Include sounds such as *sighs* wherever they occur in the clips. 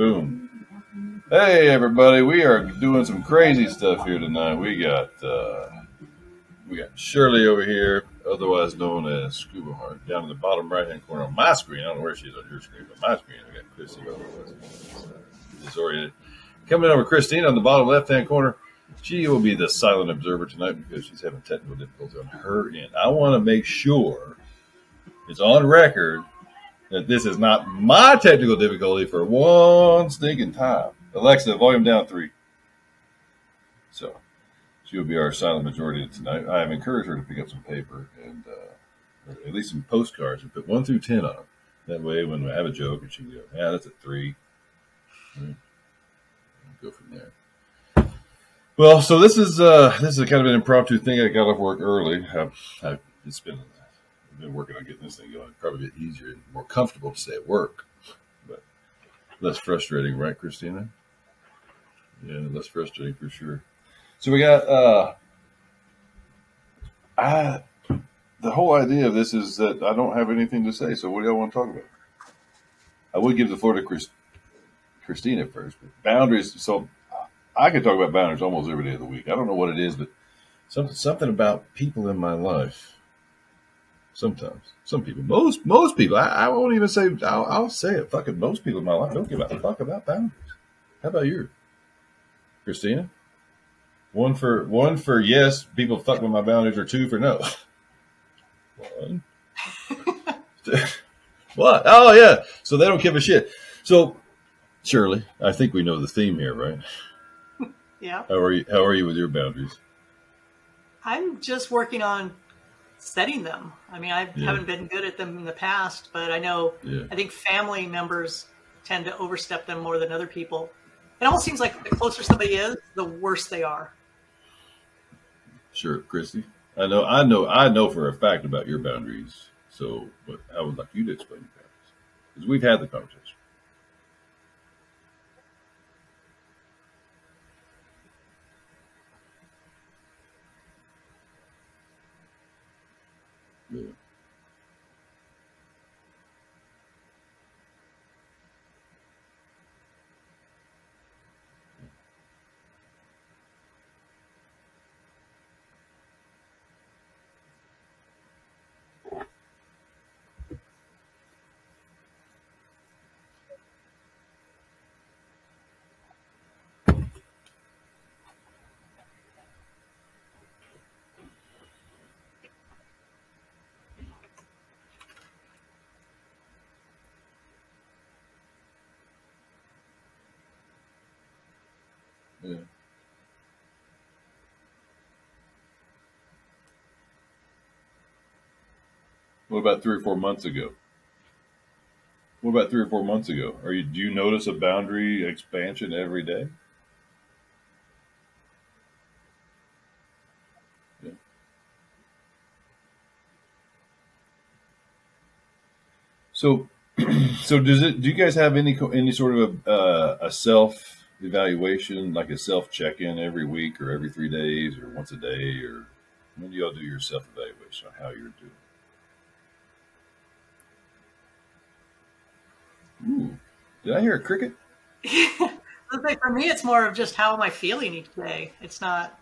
Boom. Hey, everybody. We are doing some crazy stuff here tonight. We got uh, we got Shirley over here, otherwise known as Scuba Heart, down in the bottom right hand corner on my screen. I don't know where she is on your screen, but my screen, I got Christy over there. Disoriented. Coming over Christine on the bottom left hand corner. She will be the silent observer tonight because she's having technical difficulties on her end. I want to make sure it's on record that this is not my technical difficulty for one stinking time. Alexa, volume down three. So she will be our silent majority tonight. I have encouraged her to pick up some paper and uh, at least some postcards and put one through ten on them. That way, when we have a joke, and she can go, "Yeah, that's a three. Right. Go from there. Well, so this is uh, this is kind of an impromptu thing. I got off work early. I've, I've, it's been been working on getting this thing going. Probably a bit easier and more comfortable to stay at work, but less frustrating, right, Christina? Yeah, less frustrating for sure. So we got uh, I the whole idea of this is that I don't have anything to say. So what do y'all want to talk about? I would give the floor to Chris, Christina first, but boundaries. So I could talk about boundaries almost every day of the week. I don't know what it is, but something something about people in my life. Sometimes, some people, most most people, I, I won't even say. I'll, I'll, say it. Fucking most people in my life don't give a fuck about boundaries. How about you, Christina? One for one for yes, people fuck with my boundaries, or two for no. One. *laughs* what? Oh yeah. So they don't give a shit. So Shirley, I think we know the theme here, right? *laughs* Yeah. How are you? How are you with your boundaries? I'm just working on setting them. I mean, I Yeah. haven't been good at them in the past, but I know Yeah. I think family members tend to overstep them more than other people. It almost seems like the closer somebody is, the worse they are. Sure, Christy. I know. I know. I know for a fact about your boundaries. So, but I would like you to explain your boundaries because we've had the conversation. Yeah. Yeah. What about three or four months ago? What about three or four months ago? Are you do you notice a boundary expansion every day? Yeah. So, *clears throat* so does it? Do you guys have any any sort of a, uh, a self evaluation, like a self check in every week or every three days or once a day, or when do y'all do your self evaluation on how you're doing? Ooh, did I hear a cricket? *laughs* For me, it's more of just how am I feeling each day. It's not.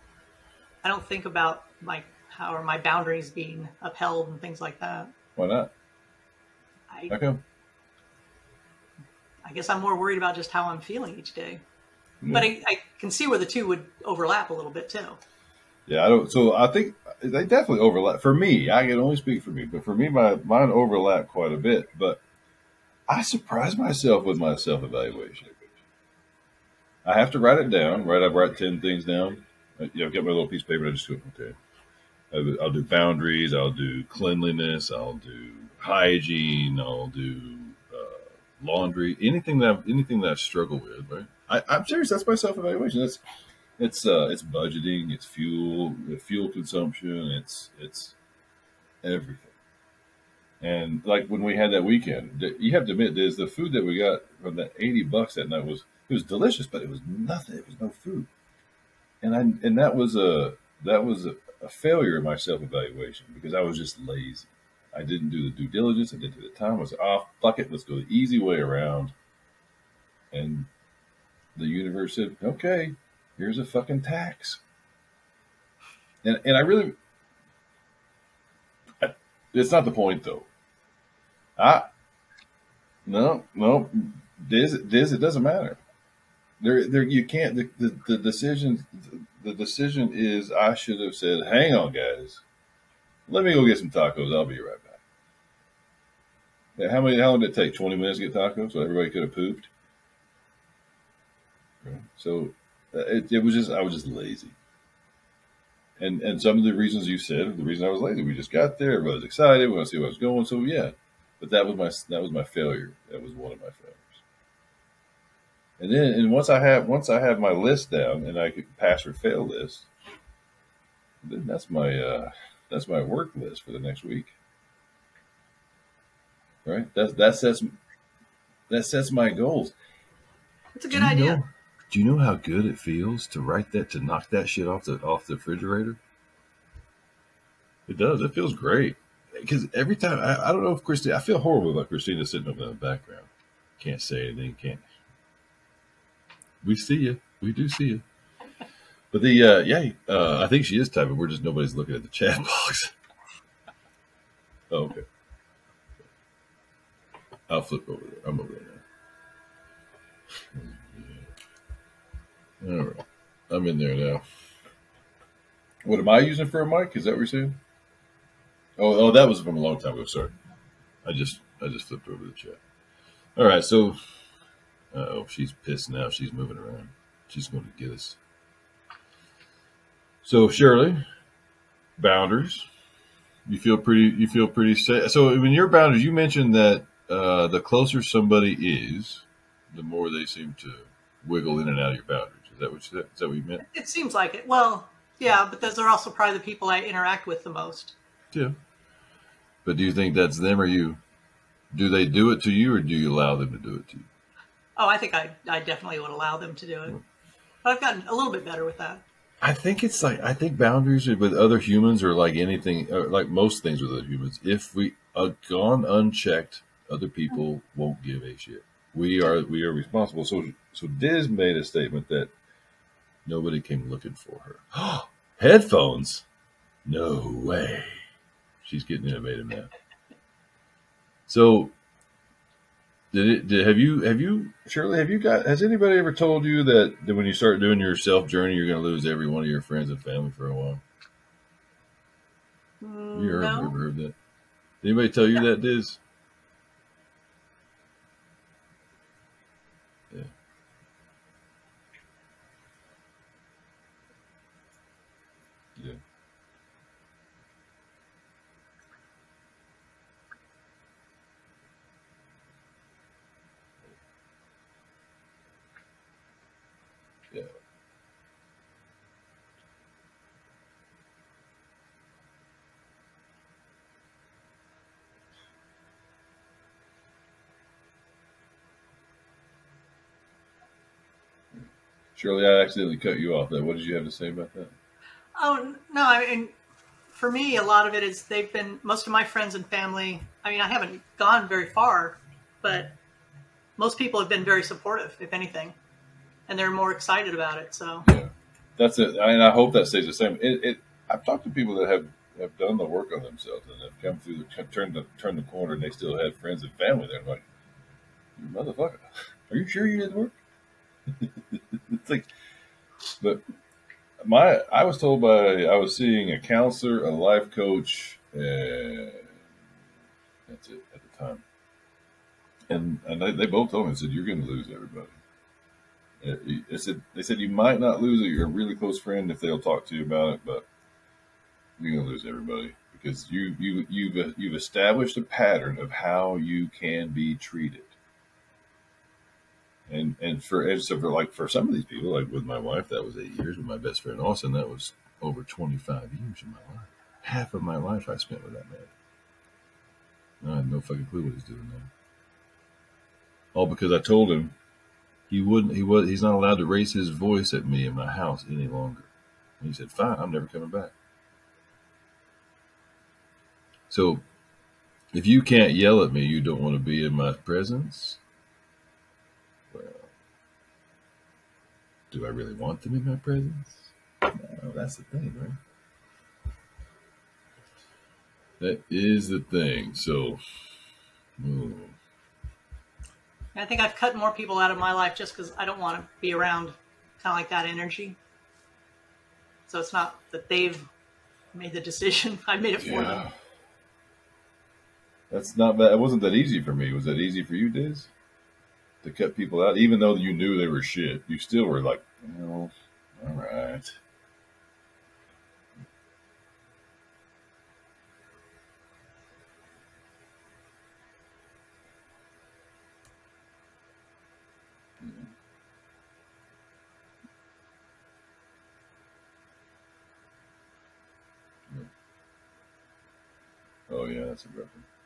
I don't think about my how are my boundaries being upheld and things like that. Why not? I, How come? I guess I'm more worried about just how I'm feeling each day. Yeah. But I, I can see where the two would overlap a little bit too. Yeah, I don't. So I think they definitely overlap. For me, I can only speak for me, but for me, my mine overlap quite a bit. But I surprise myself with my self evaluation. I have to write it down. Right, I write ten things down. I, you know, get my little piece of paper. And I just go, okay. I'll, I'll do boundaries. I'll do cleanliness. I'll do hygiene. I'll do uh, laundry. Anything that anything that I struggle with. Right. I, I'm serious. That's my self evaluation. That's it's uh it's budgeting, it's fuel, the fuel consumption, it's it's everything. And like when we had that weekend, you have to admit, there's the food that we got from that eighty bucks that night was it was delicious, but it was nothing. It was no food, and I and that was a that was a, a failure in my self evaluation because I was just lazy. I didn't do the due diligence. I didn't do the time. I was off. fuck it. Let's go the easy way around. And the universe said, okay, here's a fucking tax. And, and I really, I, it's not the point though. I, no, no, this, Diz, it doesn't matter. There, there, you can't, the, the, the decision, the decision is I should have said, hang on guys, let me go get some tacos. I'll be right back. How many? How long did it take? Twenty minutes to get tacos, so everybody could have pooped. So uh, it, it was just I was just lazy, and and some of the reasons you said the reason I was lazy. We just got there, everybody was excited. We want to see where I was going. So yeah, but that was my that was my failure. That was one of my failures. And then and once I have once I have my list down and I could pass or fail list, then that's my uh, that's my work list for the next week right? That that sets that sets my goals. It's a good idea. Know, do you know how good it feels to write that to knock that shit off the off the refrigerator? It does. It feels great because every time I, I don't know if Christina, I feel horrible about Christina sitting over in the background. Can't say anything. Can't. We see you. We do see you. But the uh, yeah, uh, I think she is typing. We're just nobody's looking at the chat *laughs* box. oh, okay. I'll flip over there. I'm over there now. All right. I'm in there now. What am I using for a mic? Is that what you're saying? Oh, oh, that was from a long time ago. Sorry. I just I just flipped over the chat. All right, so oh, she's pissed now. She's moving around. She's going to get us. So Shirley, boundaries. You feel pretty. You feel pretty safe. So when your boundaries, you mentioned that uh, the closer somebody is, the more they seem to wiggle in and out of your boundaries. That what you, is that what you meant? It seems like it. Well, yeah, but those are also probably the people I interact with the most. Yeah. But do you think that's them or you? Do they do it to you or do you allow them to do it to you? Oh, I think I, I definitely would allow them to do it. But I've gotten a little bit better with that. I think it's like I think boundaries with other humans are like anything, uh, like most things with other humans. If we are gone unchecked, other people won't give a shit. We are we are responsible. So so Diz made a statement that nobody came looking for her. *gasps* Headphones? No way. She's getting innovative now. So did it did have you have you Shirley have you got has anybody ever told you that, that when you start doing your self journey you're gonna lose every one of your friends and family for a while? Mm, you heard, no. heard that? Anybody tell you that, Diz? Shirley, I accidentally cut you off there. What did you have to say about that? Oh no, I mean, for me, a lot of it is they've been most of my friends and family. I mean, I haven't gone very far, but most people have been very supportive, if anything, and they're more excited about it. So yeah, that's it. I mean, I hope that stays the same. It, it I've talked to people that have have done the work on themselves and have come through the turned the turned the corner, and they still had friends and family there. I'm like, motherfucker, are you sure you did the work? *laughs* *laughs* it's like, but my I was told by I was seeing a counselor, a life coach, and that's it at the time. And and they, they both told me, said you're going to lose everybody. Uh, they said they said you might not lose a really close friend if they'll talk to you about it, but you're going to lose everybody because you you you've you've established a pattern of how you can be treated and and for and so for like for some of these people, like with my wife, that was eight years. With my best friend Austin, that was over twenty five years of my life. Half of my life I spent with that man. I have no fucking clue what he's doing now. All because I told him he wouldn't. He was. He's not allowed to raise his voice at me in my house any longer. And he said, "Fine, I'm never coming back." So, if you can't yell at me, you don't want to be in my presence do I really want them in my presence? No, that's the thing, right? That is the thing. So, ooh. I think I've cut more people out of my life just because I don't want to be around kind of like that energy. So it's not that they've made the decision; *laughs* I made it for them. That's not bad. It wasn't that easy for me. Was that easy for you, Diz? Cut people out, even though you knew they were shit, you still were like, well, all right. Oh yeah, that's a rough one.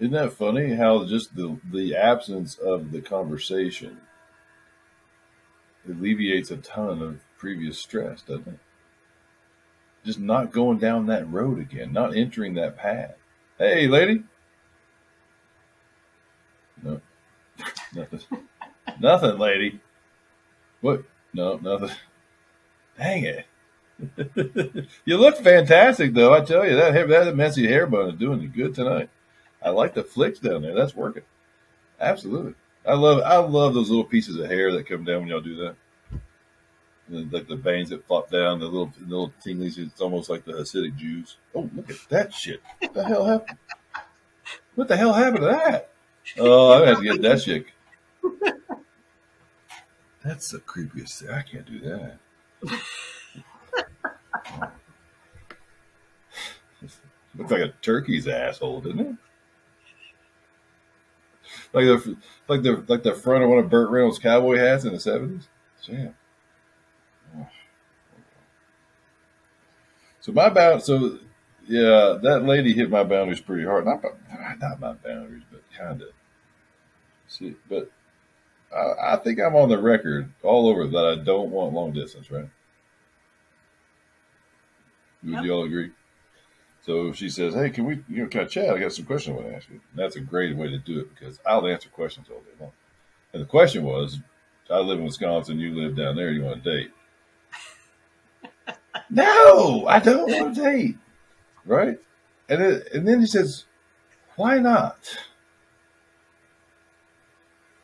Isn't that funny how just the the absence of the conversation alleviates a ton of previous stress, doesn't it? Just not going down that road again, not entering that path. Hey, lady. No, *laughs* nothing. nothing, lady. What? No, nothing. Dang it. *laughs* you look fantastic, though. I tell you that hair, that messy hair bun is doing you good tonight. I like the flicks down there. That's working. Absolutely. I love I love those little pieces of hair that come down when y'all do that. Like the veins that flop down, the little the little tinglies. It's almost like the Hasidic Jews. Oh, look at that shit! What the hell happened? What the hell happened to that? Oh, I have to get that shit. That's the creepiest thing. I can't do that. Looks like a turkey's asshole, doesn't it? Like the like the like the front of one of Burt Reynolds' cowboy hats in the seventies. Damn. Oh, so my bound, so yeah, that lady hit my boundaries pretty hard. Not not my boundaries, but kind of. See, but I, I think I'm on the record all over that I don't want long distance, right? Would Yep. you all agree? So she says, "Hey, can we, you know, can I chat? I got some questions I want to ask you." That's a great way to do it because I'll answer questions all day long. And the question was, I live in Wisconsin, you live down there, you want to date? *laughs* no, I don't want to date. Right? And it, and then he says, "Why not?"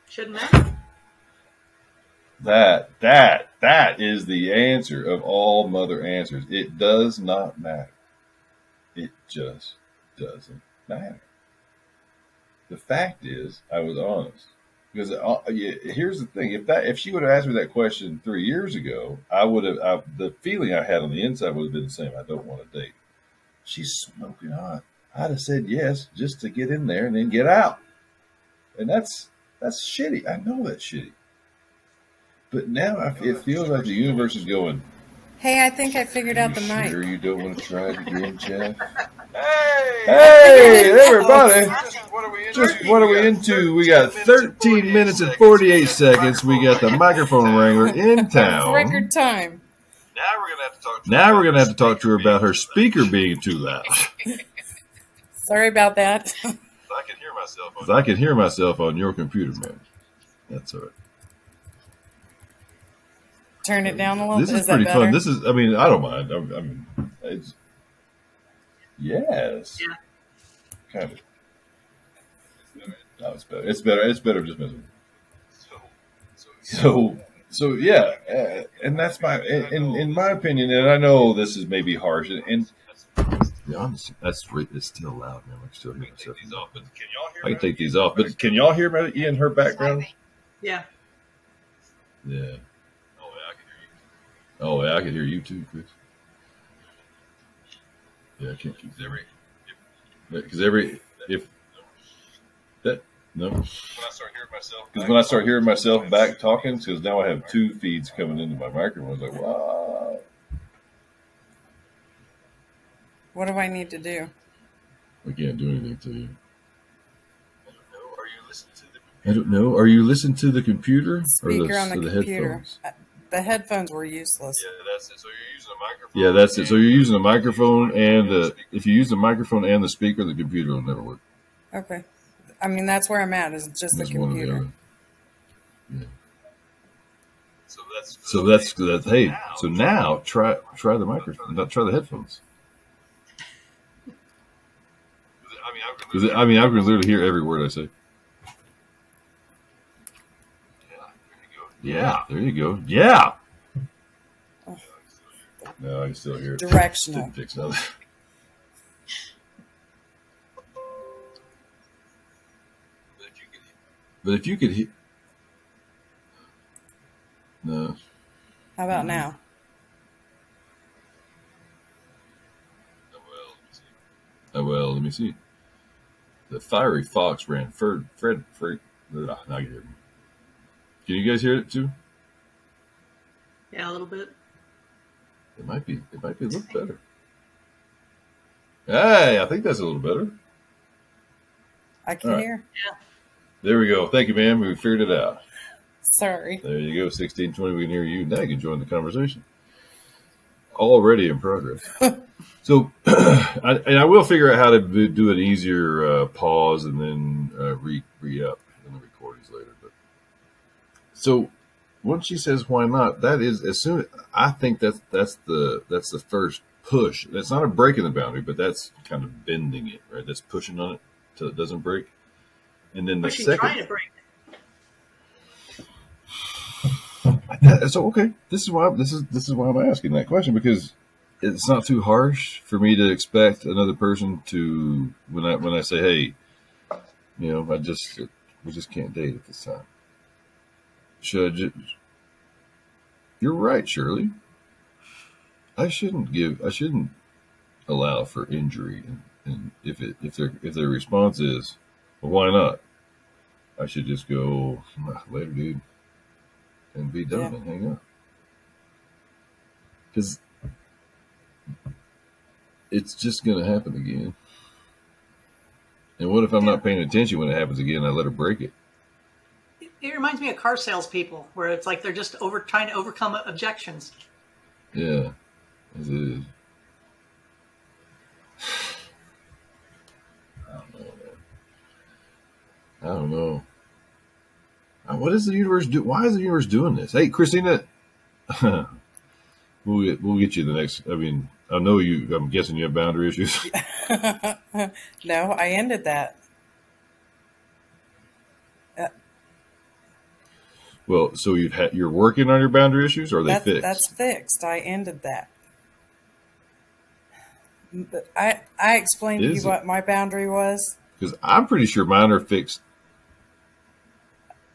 Shouldn't matter. That that that is the answer of all mother answers. It does not matter. It just doesn't matter. The fact is, I was honest because uh, yeah, here's the thing: if that if she would have asked me that question three years ago, I would have I, the feeling I had on the inside would have been the same. I don't want to date. She's smoking hot. I'd have said yes just to get in there and then get out, and that's that's shitty. I know that's shitty. But now I, it feels like the universe is going. Hey, I think I figured out the you mic. Sure, you don't want to try it again, Jeff. Hey! Hey, everybody! Just what are we into? Just what are we into? We got 13 minutes and 48 seconds. We got the microphone wrangler in *laughs* town. Record time. Now we're gonna have to talk. To Now we're gonna have to talk to her about her speaker being too loud. *laughs* Sorry about that. I can hear myself. 'Cause I can hear myself on your computer, man. That's all right. Turn it down a little This bit. is Is pretty better? fun. This is, I mean, I don't mind. I, I mean, it's, yes. Yeah. Kind of. No, it's better. It's better. It's better just messing. So, so, So, so yeah, uh, and that's my, in in my opinion, and I know this is maybe harsh, and, and yeah, honestly, that's it's still loud, man. I can still hear we myself. these off, but can y'all hear? I can take these off, but can y'all hear me in her background? Yeah. Yeah. Oh yeah, I can hear you. Oh, yeah, I can hear you too, Chris. Yeah, I can't keep Every because every if that no when I start hearing myself. because when I start hearing myself back talking, because now I have two feeds coming into my microphone. I was like wow. What do I need to do? I can't do anything to you. I don't know. Are you listening to the computer or the, on the or the computer. headphones? The headphones were useless. Yeah, that's it. So you're using a microphone. Yeah, that's it. So you're using a microphone and uh, if you use the microphone and the speaker, the computer will never work. Okay. I mean, that's where I'm at. Is just the It's one or the computer. other. So that's So that's that. Hey, so now try try the microphone. Not try the headphones. I mean, I can Because I mean, I can literally hear every word I say. Yeah, there you go. Yeah, there you go. Yeah. No, I can still hear it. Directional. Fix. But you can, But if you could hear, no, How about mm-hmm. now? oh, well, let me see. well, let me see. The fiery fox ran Fred Fred Fred. Now you hear me. Can you guys hear it too? Yeah, a little bit. It might be. It might be a little better. Hey, I think that's a little better. I can All right. hear. Yeah. There we go. Thank you, ma'am. We figured it out. Sorry. There you go. Sixteen twenty. We can hear you. Now you can join the conversation. Already in progress. *laughs* so, *clears throat* I, and I will figure out how to do do an easier uh, pause and then uh, re re up in the recordings later. But so once she says why not, that is as soon. I think that's that's the that's the first push. That's not a break in the boundary, but that's kind of bending it, right? That's pushing on it till it doesn't break. And then the second, trying to break. *sighs* So okay, this is why this is this is why I'm asking that question because it's not too harsh for me to expect another person to when I when I say hey, you know, I just we just can't date at this time. Should I you're right, Shirley. I shouldn't give I shouldn't allow for injury and, and if it if their if their response is well why not I should just go "Ah, later dude and be done Yeah. and hang up. Because it's just going to happen again. And what if I'm not paying attention when it happens again? I let her break it. It, it reminds me of car salespeople, where it's like they're just over trying to overcome objections. Yeah, it is. *sighs* I don't know. I don't know. Uh, What is the universe do? Why is the universe doing this? Hey, Christina, *laughs* we'll get we'll get you the next. I mean, I know you. I'm guessing you have boundary issues. *laughs* no, I ended that. Well, so you've had you're working on your boundary issues, or are they That's, fixed? that's fixed. I ended that. I I explained to you it? what my boundary was. Because I'm pretty sure mine are fixed.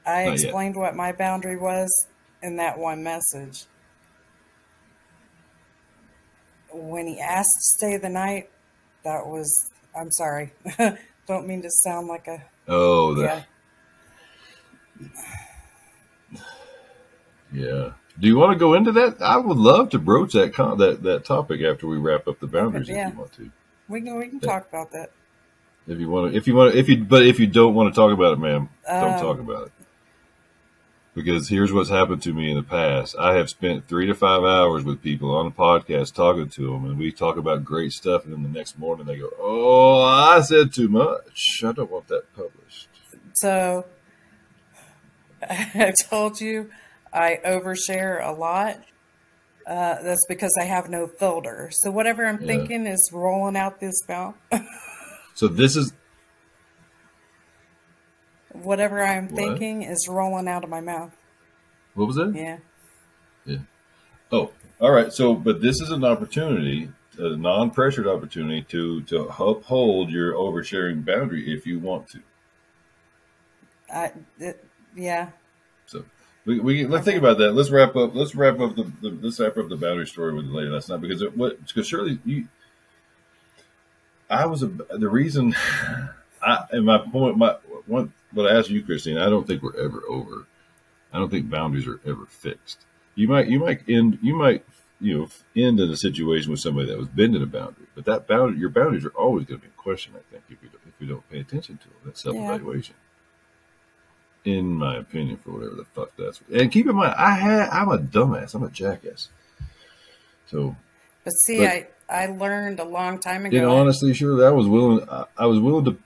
I Not yet. explained what my boundary was in that one message. When he asked to stay the night, that was I'm sorry. *laughs* Don't mean to sound like a Oh, that yeah. Do you want to go into that? I would love to broach that con- that that topic after we wrap up the boundaries. Yeah. If you want to, We can we can Yeah. talk about that. if you want to, if you want to, if you, but if you don't want to talk about it, ma'am, don't Um, talk about it. Because here's what's happened to me in the past. I have spent three to five hours with people on a podcast talking to them, and we talk about great stuff, and then the next morning they go, "Oh, I said too much. I don't want that published." So *laughs* I told you I overshare a lot. Uh, that's because I have no filter. So whatever I'm Yeah. thinking is rolling out this mouth. *laughs* So this is whatever I'm What? thinking is rolling out of my mouth. what was that? Yeah. Yeah. Oh, all right. So, but this is an opportunity, a non-pressured opportunity to to uphold your oversharing boundary if you want to. I, it, yeah. We, we let's think about that. Let's wrap up. Let's wrap up the, the let's wrap up the boundary story with the lady last night because it, what because surely you. I was a, the reason. *sighs* I and my point, my one. What I asked you, Christine, I don't think we're ever over. I don't think boundaries are ever fixed. You might, you might end, you might, you know, end in a situation with somebody that was bending a boundary, but that boundary, your boundaries are always going to be in question. I think if you don't, if you don't pay attention to them, that self evaluation. In my opinion, for whatever the fuck that's. And keep in mind, I had I'm a dumbass. I'm a jackass. So, But see, But- I I learned a long time ago. know, honestly, sure, that I was willing. I, I was willing to.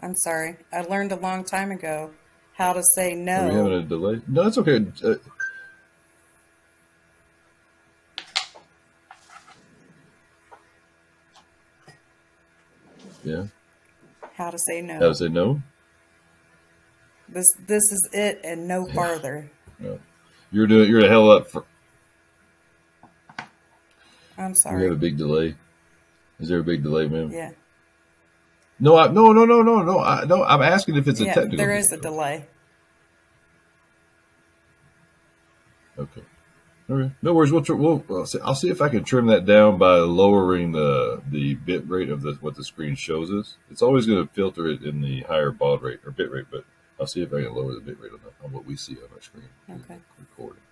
I'm sorry. I learned a long time ago how to say Are we having no. a delay? No, that's okay. Uh, yeah. How to say no. How to say no? This this is it and no farther. No. You're doing. You're a hell up for. I'm sorry. We have a big delay. Is there a big delay, man? Yeah. No, I, no, no, no, no, no. I, no, I'm asking if it's a Yeah, technical. there is a delay. Okay. Okay. No worries. We'll, tr- we'll I'll see, I'll see if I can trim that down by lowering the the bit rate of the what the screen shows us. It's always going to filter it in the higher baud rate or bit rate, but I'll see if I can lower the bit rate on, the, on what we see on our screen. Okay. Recording,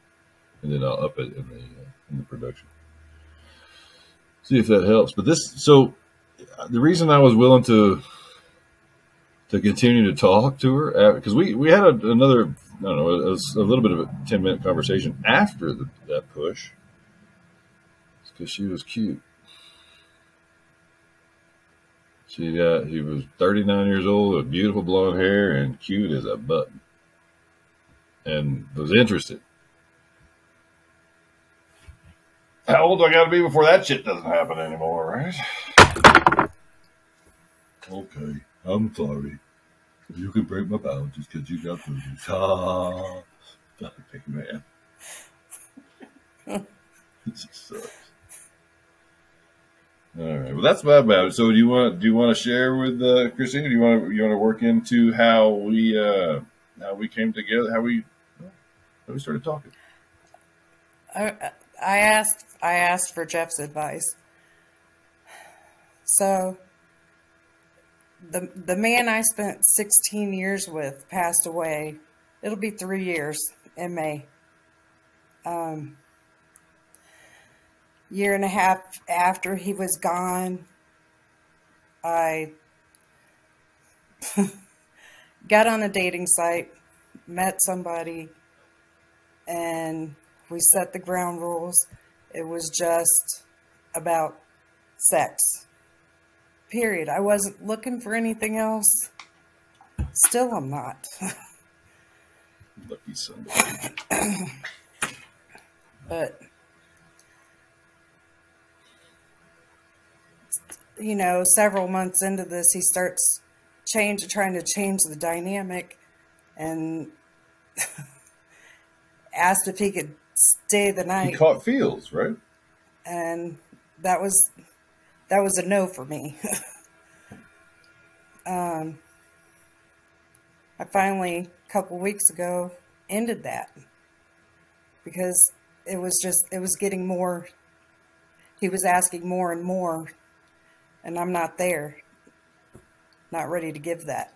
and then I'll up it in the uh, in the production. See if that helps. But this so uh, the reason I was willing to to continue to talk to her because we we had a, another I don't know it was a little bit of a ten minute conversation after the, that push because she was cute. She got he was thirty nine years old, with beautiful blonde hair, and cute as a button, and was interested. How old do I got to be before that shit doesn't happen anymore, right? Okay, I'm sorry. You can break my boundaries because you got boobies. Ah, big man. this sucks. All right. Well, that's about. So, do you want do you want to share with uh, Christina? Do you want to you want to work into how we uh, how we came together? How we how we started talking? I, I asked I asked for Jeff's advice. So the the man I spent 16 years with passed away. It'll be 3 years in May. Um year and a half after he was gone, I *laughs* got on a dating site, met somebody, and we set the ground rules. It was just about sex. Period. I wasn't looking for anything else. Still, I'm not. Lucky son. *laughs* but you know, several months into this, he starts change trying to change the dynamic, and *laughs* asked if he could stay the night. He caught feels, right? and that was that was a no for me. *laughs* um, I finally, a couple weeks ago, ended that because it was just it was getting more. He was asking more and more, and I'm not there. Not ready to give that.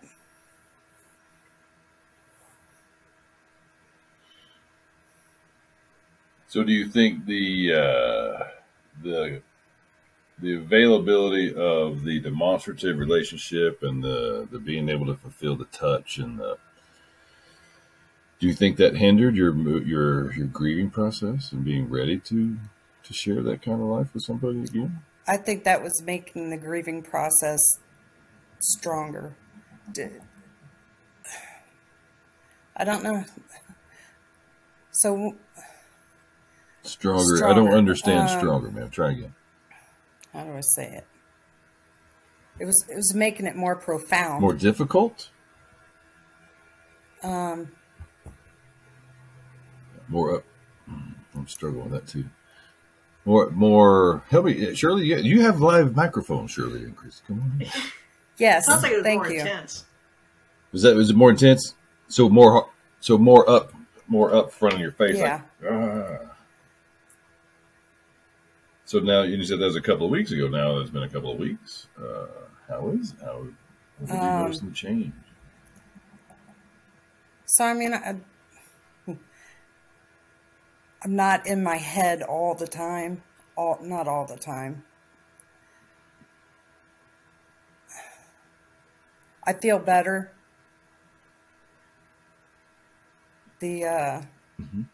So, do you think the uh, the the availability of the demonstrative relationship and the the being able to fulfill the touch and the do you think that hindered your your your grieving process and being ready to to share that kind of life with somebody again? I think that was making the grieving process stronger. I don't know. So, Stronger. I don't Stronger. understand Um, stronger, man. Try again. how do I say it? It was it was making it more profound. More difficult. Um, More up. I'm struggling with that too. More, more. Help me, Shirley. You, you have live microphones, Shirley and Chris. Come on. yes, Sounds like it was thank more you. intense. Was that was it more intense? So more so more up more up front of your face. Yeah. Like, ah. So now you said that was a couple of weeks ago. Now it's been a couple of weeks. Uh, how is how have you Um, noticed the change? So I mean, I, I'm not in my head all the time. All not all the time. I feel better. the uh, Mhm.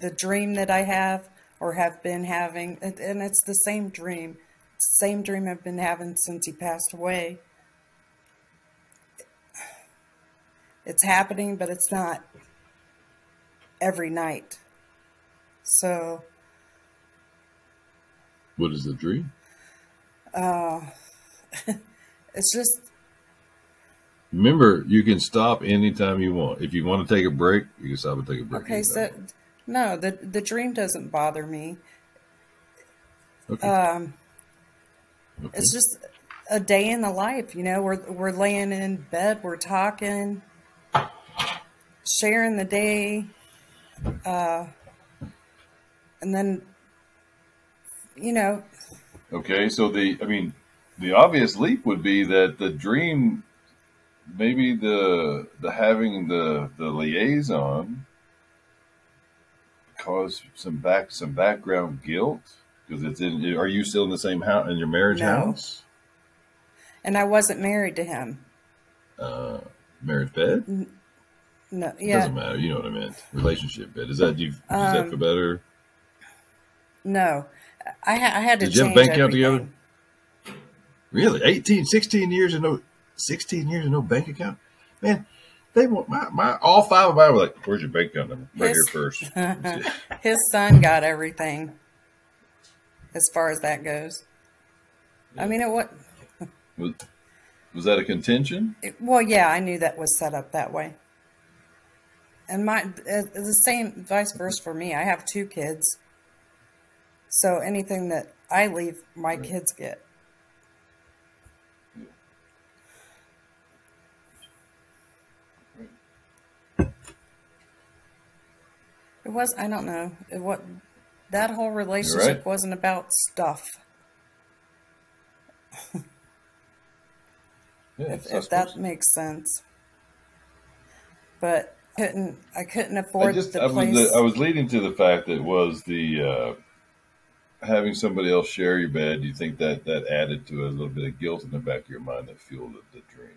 the dream that I have or have been having, and it's the same dream, same dream I've been having since he passed away. It's happening, but it's not every night. So What is the dream? Uh, *laughs* it's just Remember, you can stop anytime you want. If you want to take a break, you can stop and take a break. okay. So no, the the dream doesn't bother me. okay. Um, okay. it's just a day in the life you know we're we're laying in bed we're talking sharing the day uh and then you know Okay, so the I mean, the obvious leap would be that the dream, maybe the the having the the liaison, caused some back some background guilt because it's in. Are you still in the same house in your marriage No. house? and i wasn't married to him Uh, marriage bed no It yeah doesn't matter. You know what I meant. Relationship bed is that you? Is Um, that for better? no i, ha- I had to Did you have a bank account together? Really, 18, 16 years and no sixteen years and no bank account, man. They want my, my all five of mine were like, "Where's your bank account number? Right here Yes. first. *laughs* his son got everything as far as that goes i mean it what was, was that a contention? It- Well, yeah, I knew that was set up that way. And my uh, the same vice versa for me. I have two kids, so anything that I leave, my kids get. It was I don't know it what that whole relationship right. wasn't about stuff. *laughs* Yeah, if, if that makes sense. But couldn't I couldn't I afford just the I was place. I was leading to the fact that it was the uh, having somebody else share your bed. Do you think that that added to a little bit of guilt in the back of your mind that fueled the, the dream.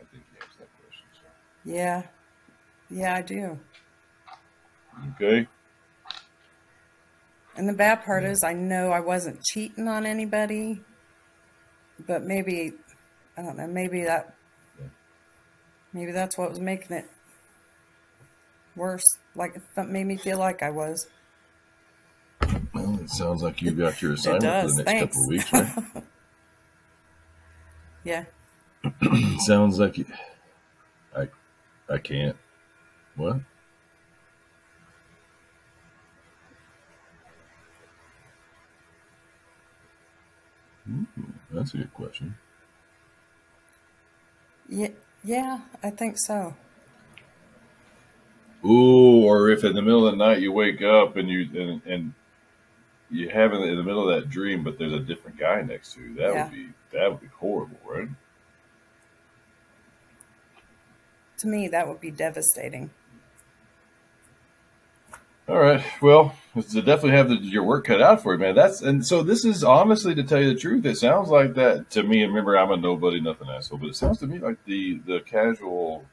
I think you answered that question. So. yeah, yeah, I do. Okay. And the bad part is, I know I wasn't cheating on anybody, but maybe I don't know. Maybe that Yeah. maybe that's what was making it worse. Like that made me feel like I was. Well, it sounds like you got your assignment for the next couple of weeks, right? *laughs* Yeah, *clears throat* sounds like you. I, I can't. What? Ooh, that's a good question. yeah, yeah. I think so. Ooh, or if in the middle of the night you wake up and you and, and you have in the, in the middle of that dream, but there's a different guy next to you. That Yeah. would be that would be horrible, right? To me, that would be devastating. All right. Well, to definitely have the, your work cut out for you, man. That's and so this is honestly to tell you the truth. It sounds like that to me. And remember, I'm a nobody, nothing asshole, but it sounds to me like the the casual.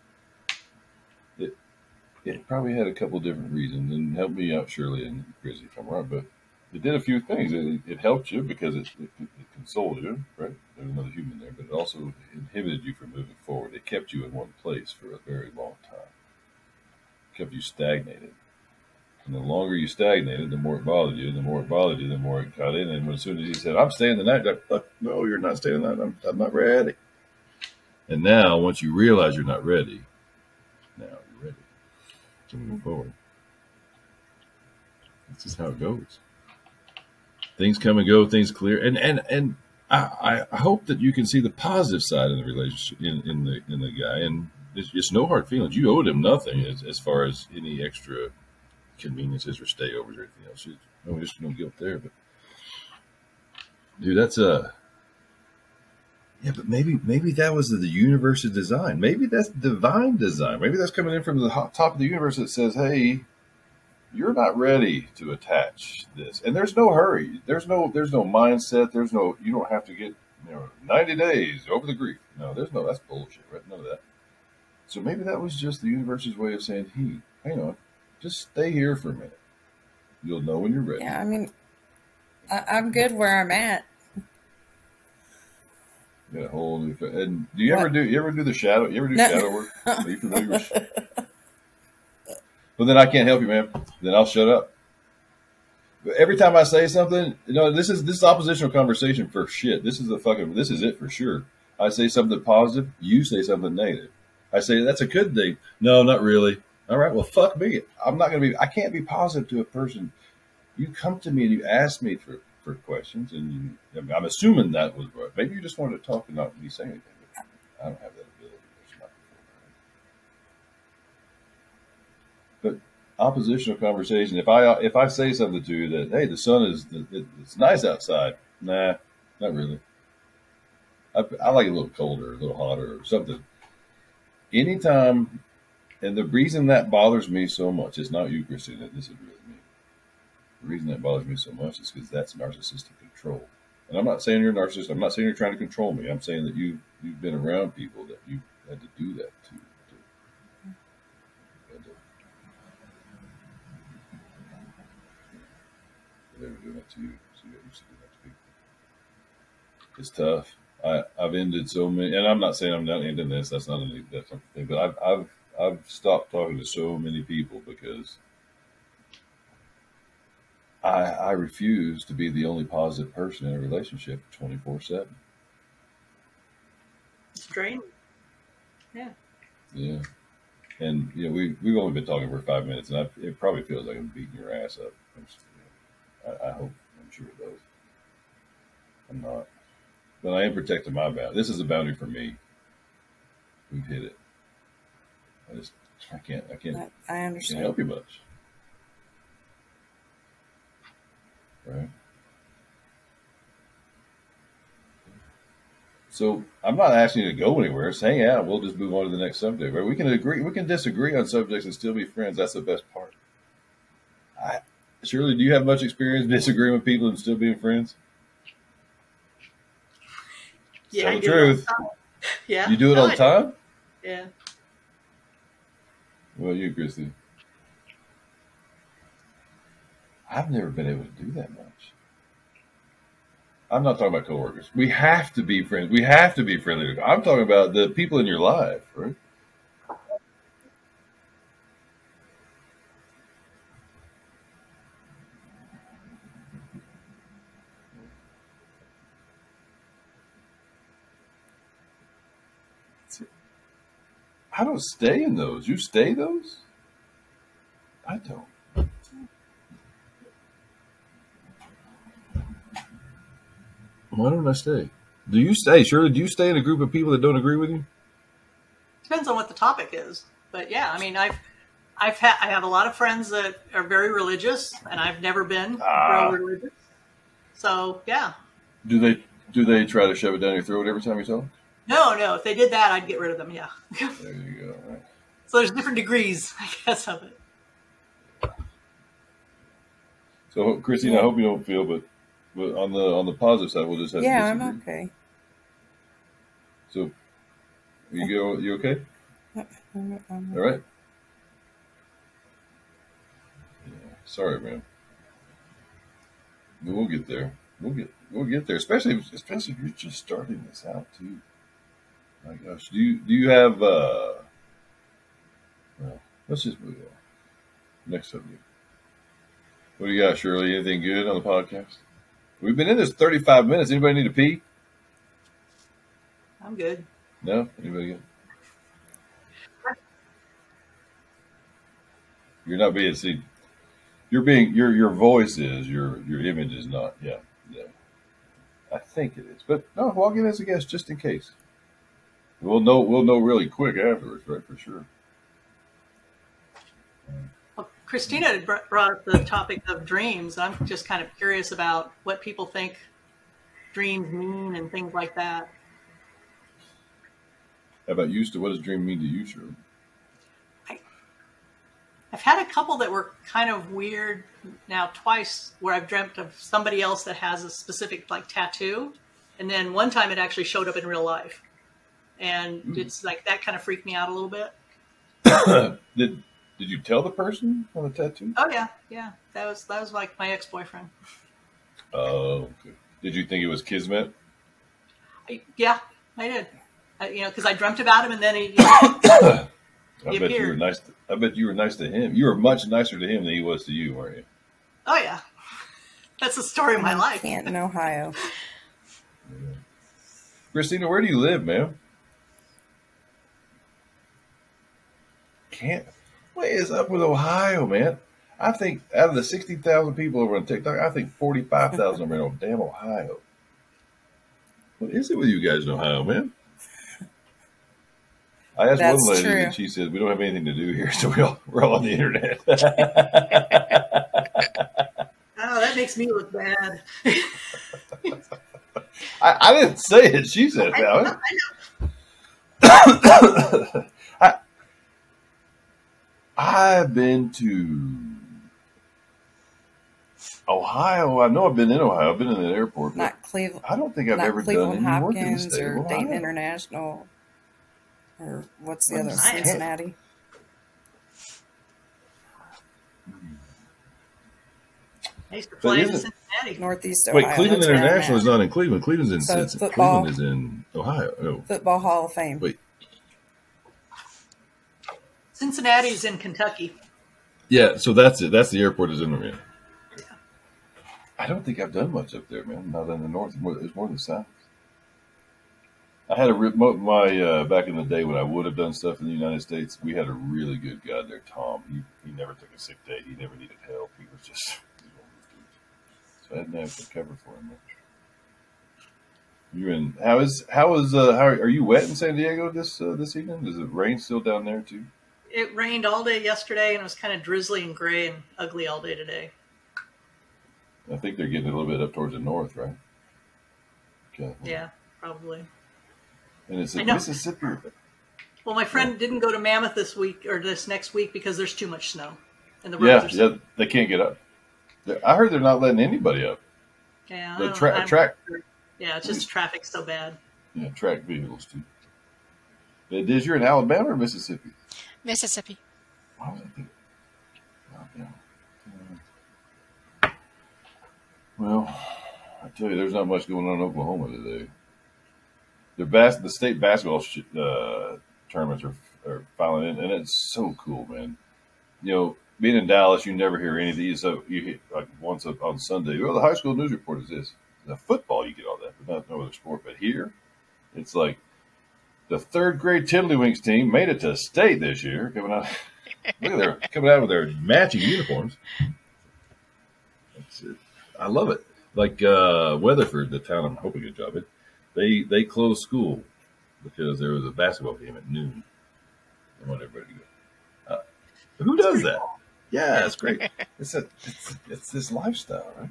It, it probably had a couple different reasons, and help me out, Shirley and Chrissy, if I'm wrong. But it did a few things. It, it helped you because it, it, it consoled you, right? There's another human there, but it also inhibited you from moving forward. It kept you in one place for a very long time. kept you stagnated. And the longer you stagnated, the more it bothered you. The more it bothered you, the more it got in. And as soon as he said, I'm staying the night, like, uh, no, you're not staying the night. I'm, I'm not ready. And now, once you realize you're not ready to move forward. That's just how it goes. Things come and go, things clear. And, and, and, I, I hope that you can see the positive side of the relationship in, in the in the guy, and it's, it's no hard feelings. You owed him nothing as, as far as any extra conveniences or stayovers or anything else. No, there's no guilt there, but dude, that's a yeah. But maybe maybe that was the universe's design. Maybe that's divine design. Maybe that's coming in from the top of the universe that says, "Hey, you're not ready to attach this." And there's no hurry. There's no there's no mindset. There's no you don't have to get you know 90 days over the grief. No, there's no that's bullshit. Right? None of that. So maybe that was just the universe's way of saying, "Hey, hang on, just stay here for a minute. You'll know when you're ready." Yeah, I mean, I, I'm good where I'm at. You got a whole new. And do you ever do? You ever do the shadow? You ever do No. shadow work? Are you familiar with? But then I can't help you, man. Then I'll shut up. But every time I say something, you know, this is this is oppositional conversation for shit. This is the fucking. This is it for sure. I say something positive, you say something negative. I say that's a good thing. No, not really. All right, well, fuck me. I'm not gonna be. I can't be positive to a person. You come to me and you ask me for for questions, and you, I mean, I'm assuming that was right. Maybe you just wanted to talk and not be saying anything. But I don't have that ability. But oppositional conversation. If I if I say something to you that hey, the sun is it, it's nice outside. Nah, not really. I, I like it a little colder, a little hotter, or something. Anytime, and the reason that bothers me so much, is not you, Christina. This is really me. The reason that bothers me so much is because that's narcissistic control. And I'm not saying you're a narcissist. I'm not saying you're trying to control me. I'm saying that you you've been around people that you had to do that to. to to- they were doing it to you, so you used to doing that to people. It's tough. I, I've ended so many, and I'm not saying I'm not ending this. That's not a that's not a thing. But I've I've I've stopped talking to so many people because I I refuse to be the only positive person in a relationship 24 seven. It's draining. Yeah, Yeah. and you know we we've only been talking for five minutes, and I, it probably feels like I'm beating your ass up. I'm, s- you know, I, I hope I'm sure it does. I'm not, but I am protecting my boundary. This is a boundary for me. We've hit it. I just I can't I can't I, I can't understand. help you much. Right. So I'm not asking you to go anywhere. Just yeah. We'll just move on to the next subject. Right? We can agree. We can disagree on subjects and still be friends. That's the best part. I, Shirley, do you have much experience *laughs* disagreeing with people and still being friends? Yeah, Tell the do it all truth. *laughs* Yeah. You do it No, all the time. Yeah. Well, you, Christy. I've never been able to do that much. I'm not talking about coworkers. We have to be friends. We have to be friendly. I'm talking about the people in your life, right? I don't stay in those. You stay those? I don't. Why don't I stay? Do you stay? Shirley, do you stay in a group of people that don't agree with you? Depends on what the topic is. But yeah, I mean, I've I've had I have a lot of friends that are very religious, and I've never been Ah. religious. So yeah, Do they do they try to shove it down your throat every time you talk? no, no. If they did that, I'd get rid of them. Yeah. *laughs* There you go. All right. so there's different degrees, *laughs* I guess, of it. So, Christine, I hope you don't feel, but but on the on the positive side, we'll just have Yeah, to I'm okay. So, you go. You okay? I'm, I'm, All right. Yeah, sorry, man. We'll get there. We'll get we'll get there. Especially if, especially if you're just starting this out too. My gosh, do you do you have? uh Well, let's just move on. Next subject. What do you got, Shirley? Anything good on the podcast? We've been in this 35 minutes. Anybody need to pee? I'm good. No? Anybody good? You're not being seen. You're being your your voice is your your image is not. Yeah, yeah. I think it is, but no. I'll give it as a guess just in case. We'll know. We'll know really quick afterwards, right? For sure. Well, Christina brought up the topic of dreams. I'm just kind of curious about what people think dreams mean and things like that. How about you? To what does dream mean to you, Shirley? I've had a couple that were kind of weird now twice where I've dreamt of somebody else that has a specific like tattoo. And then one time it actually showed up in real life. and hmm. it's like that kind of freaked me out a little bit. *coughs* did Did you tell the person on the tattoo? Oh yeah, yeah. That was that was like my ex boyfriend. Oh, okay. Did you think it was kismet? Yeah, I did. I, you know, because I dreamt about him, and then he. *coughs* I He bet you were nice. To, I bet you were nice to him. You were much nicer to him than he was to you, weren't you? oh yeah, *laughs* that's the story of my life. Canton, Ohio. Christina, where do you live, ma'am? Can't. What is up with Ohio, man? I think out of the sixty thousand people over on TikTok, I think forty-five thousand are in damn Ohio. What is it with you guys in Ohio, man? I asked That's one lady, true. and she said, "We don't have anything to do here, so we all, we're all on the internet." Oh, that makes me look bad. I, I didn't say it; she said I, that. I know. I, I've been to Ohio. I know I've been in Ohio. I've been in an airport. but Not Cleveland. I don't think I've not ever Cleveland done any work in the Hopkins state or of Dayton International or what's the What other is? Cincinnati. I used to But fly into isn't- Cincinnati. Northeast Wait, Cleveland that's where I'm International is not in Cleveland. Cleveland's in So Cincinnati. football- Cleveland is in Ohio. No, Football Hall of Fame. Wait. Cincinnati's in Kentucky. yeah. So that's it. That's the airport is in there. I don't think I've done much up there, man. Not in the north. More- It's more the south. I had a re- mo- my uh, back in the day when I would have done stuff in the United States. We had a really good guy there, Tom. He he never took a sick day. He never needed help. He was just *laughs* he was one of those dudes. so I didn't have to cover for him much. You in how is how is uh, how are you wet in San Diego this uh, this evening? Does it rain still down there too? It rained all day yesterday, and it was kind of drizzly and gray and ugly all day today. I think they're getting a little bit up towards the north, right? Okay. Yeah, probably. And it's in. Mississippi. Well, my friend didn't go to Mammoth this week or this next week because there's too much snow, and the Yeah, roads so yeah, they can't get up. I heard they're not letting anybody up. yeah. The tra- track, Yeah, it's just traffic's so bad. yeah, track vehicles too. Is. You're in Alabama or Mississippi? Mississippi. Alabama? Well, I tell you, there's not much going on in Oklahoma today. The bas- the state basketball sh- uh, tournaments are, are filing in, and it's so cool, man. You know, being in Dallas, you never hear any of these. So you hit like once on Sunday. Well, the high school news report is this: the football, you get all that, but not no other sport. But here, it's like the third grade Tiddlywinks team made it to state this year. Coming out, look at their coming out with their matching uniforms. That's it. I love it. Like uh, Weatherford, the town I'm hoping to job in, they they closed school because there was a basketball game at noon. I want everybody to go. Uh, who does that? Yeah, it's great. *laughs* It's a it's, it's this lifestyle, right?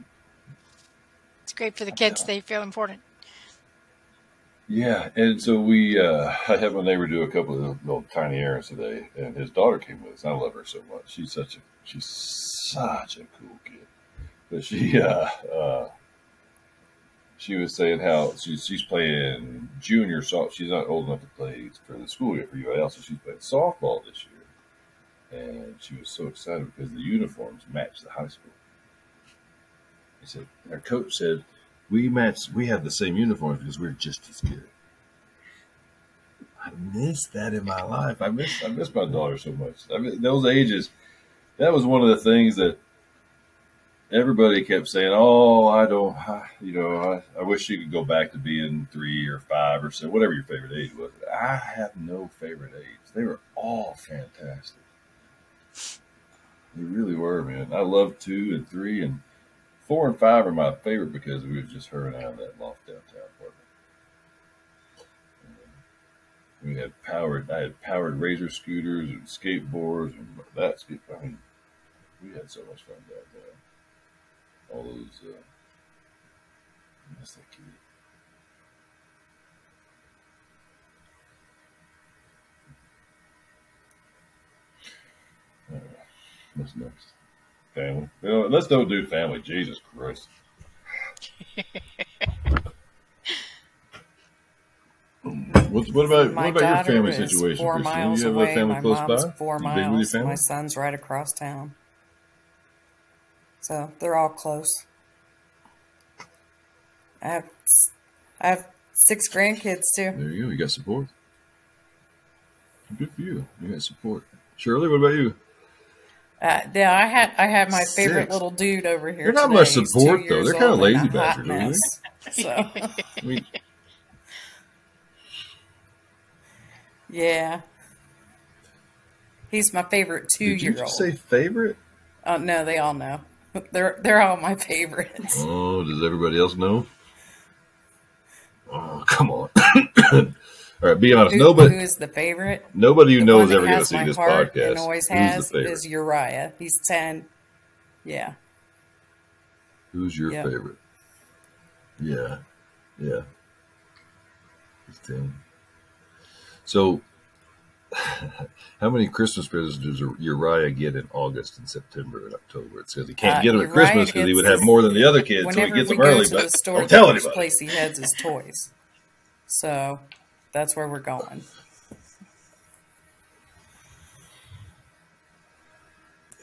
It's great for the kids. They feel important. Yeah, and so we, uh, *laughs* I had my neighbor do a couple of little tiny errands today, and his daughter came with us. I love her so much. She's such a, she's such a cool kid. But she, *laughs* uh, uh, she was saying how she's she's playing junior soft. She's not old enough to play for the school year for UAL, so she's playing softball this year, and she was so excited because the uniforms match the high school. He said, our coach said, we match, we have the same uniforms because we're just as good. I miss that in my life. I miss, I miss my daughter so much. I mean, those ages, that was one of the things that everybody kept saying, "Oh, I don't, I, you know, I, I wish you could go back to being three or five or so, whatever your favorite age was." I have no favorite age. They were all fantastic. They really were, man. I loved two and three and four and five are my favorite because we was just her and I in that loft downtown apartment. We had powered. I had powered razor scooters and skateboards and that. skate- I mean, we had so much fun down there. All those. Uh, I that kid. What's next? Family. Well, let's don't do family. Jesus Christ. *laughs* What, what about My what about your family situation? four Christina? miles you have away. a family My close mom's by? four You big with your miles. My son's right across town. So they're all close. I have I have six grandkids too. There you go. You got support. Good for you. You got support. Shirley, what about you? Uh, yeah, I had I had my favorite Six. little dude over here. They're not today. much support, though. They're kinda lazy a hot bastards, aren't they? *laughs* So I mean, yeah, he's my favorite two did you year just old. say favorite? Oh no, they all know. *laughs* They're they're all my favorites. Oh, does everybody else know? Oh, come on. All right, be honest. Who, Nobody, who is the favorite? nobody you The know is ever going to see this podcast. and always Who's has is Uriah. He's ten. Yeah. Who's your Yeah. favorite? Yeah, yeah. He's ten. So, *laughs* how many Christmas presents does Uriah get in August and September and October? It says he can't Uh, get them at Christmas because he would have more than the other kids, so he gets them early. But the store, don't the tell first anybody. place he heads is toys. So that's where we're going.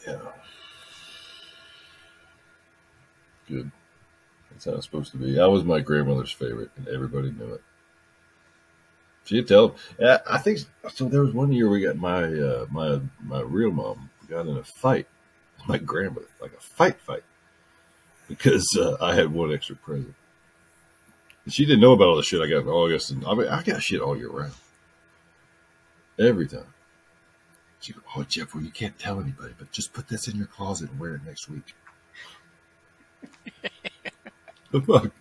Yeah. Good. That's how it's supposed to be. I was my grandmother's favorite, and everybody knew it. She'd tell. I think so. There was one year we got my uh, my my real mom got in a fight with my grandmother, like a fight fight, because uh, I had one extra present. She didn't know about all the shit I got in August, and I mean I got shit all year round, every time. She goes, "Oh, Jeff, well, you can't tell anybody, but just put this in your closet and wear it next week." *laughs* the fuck?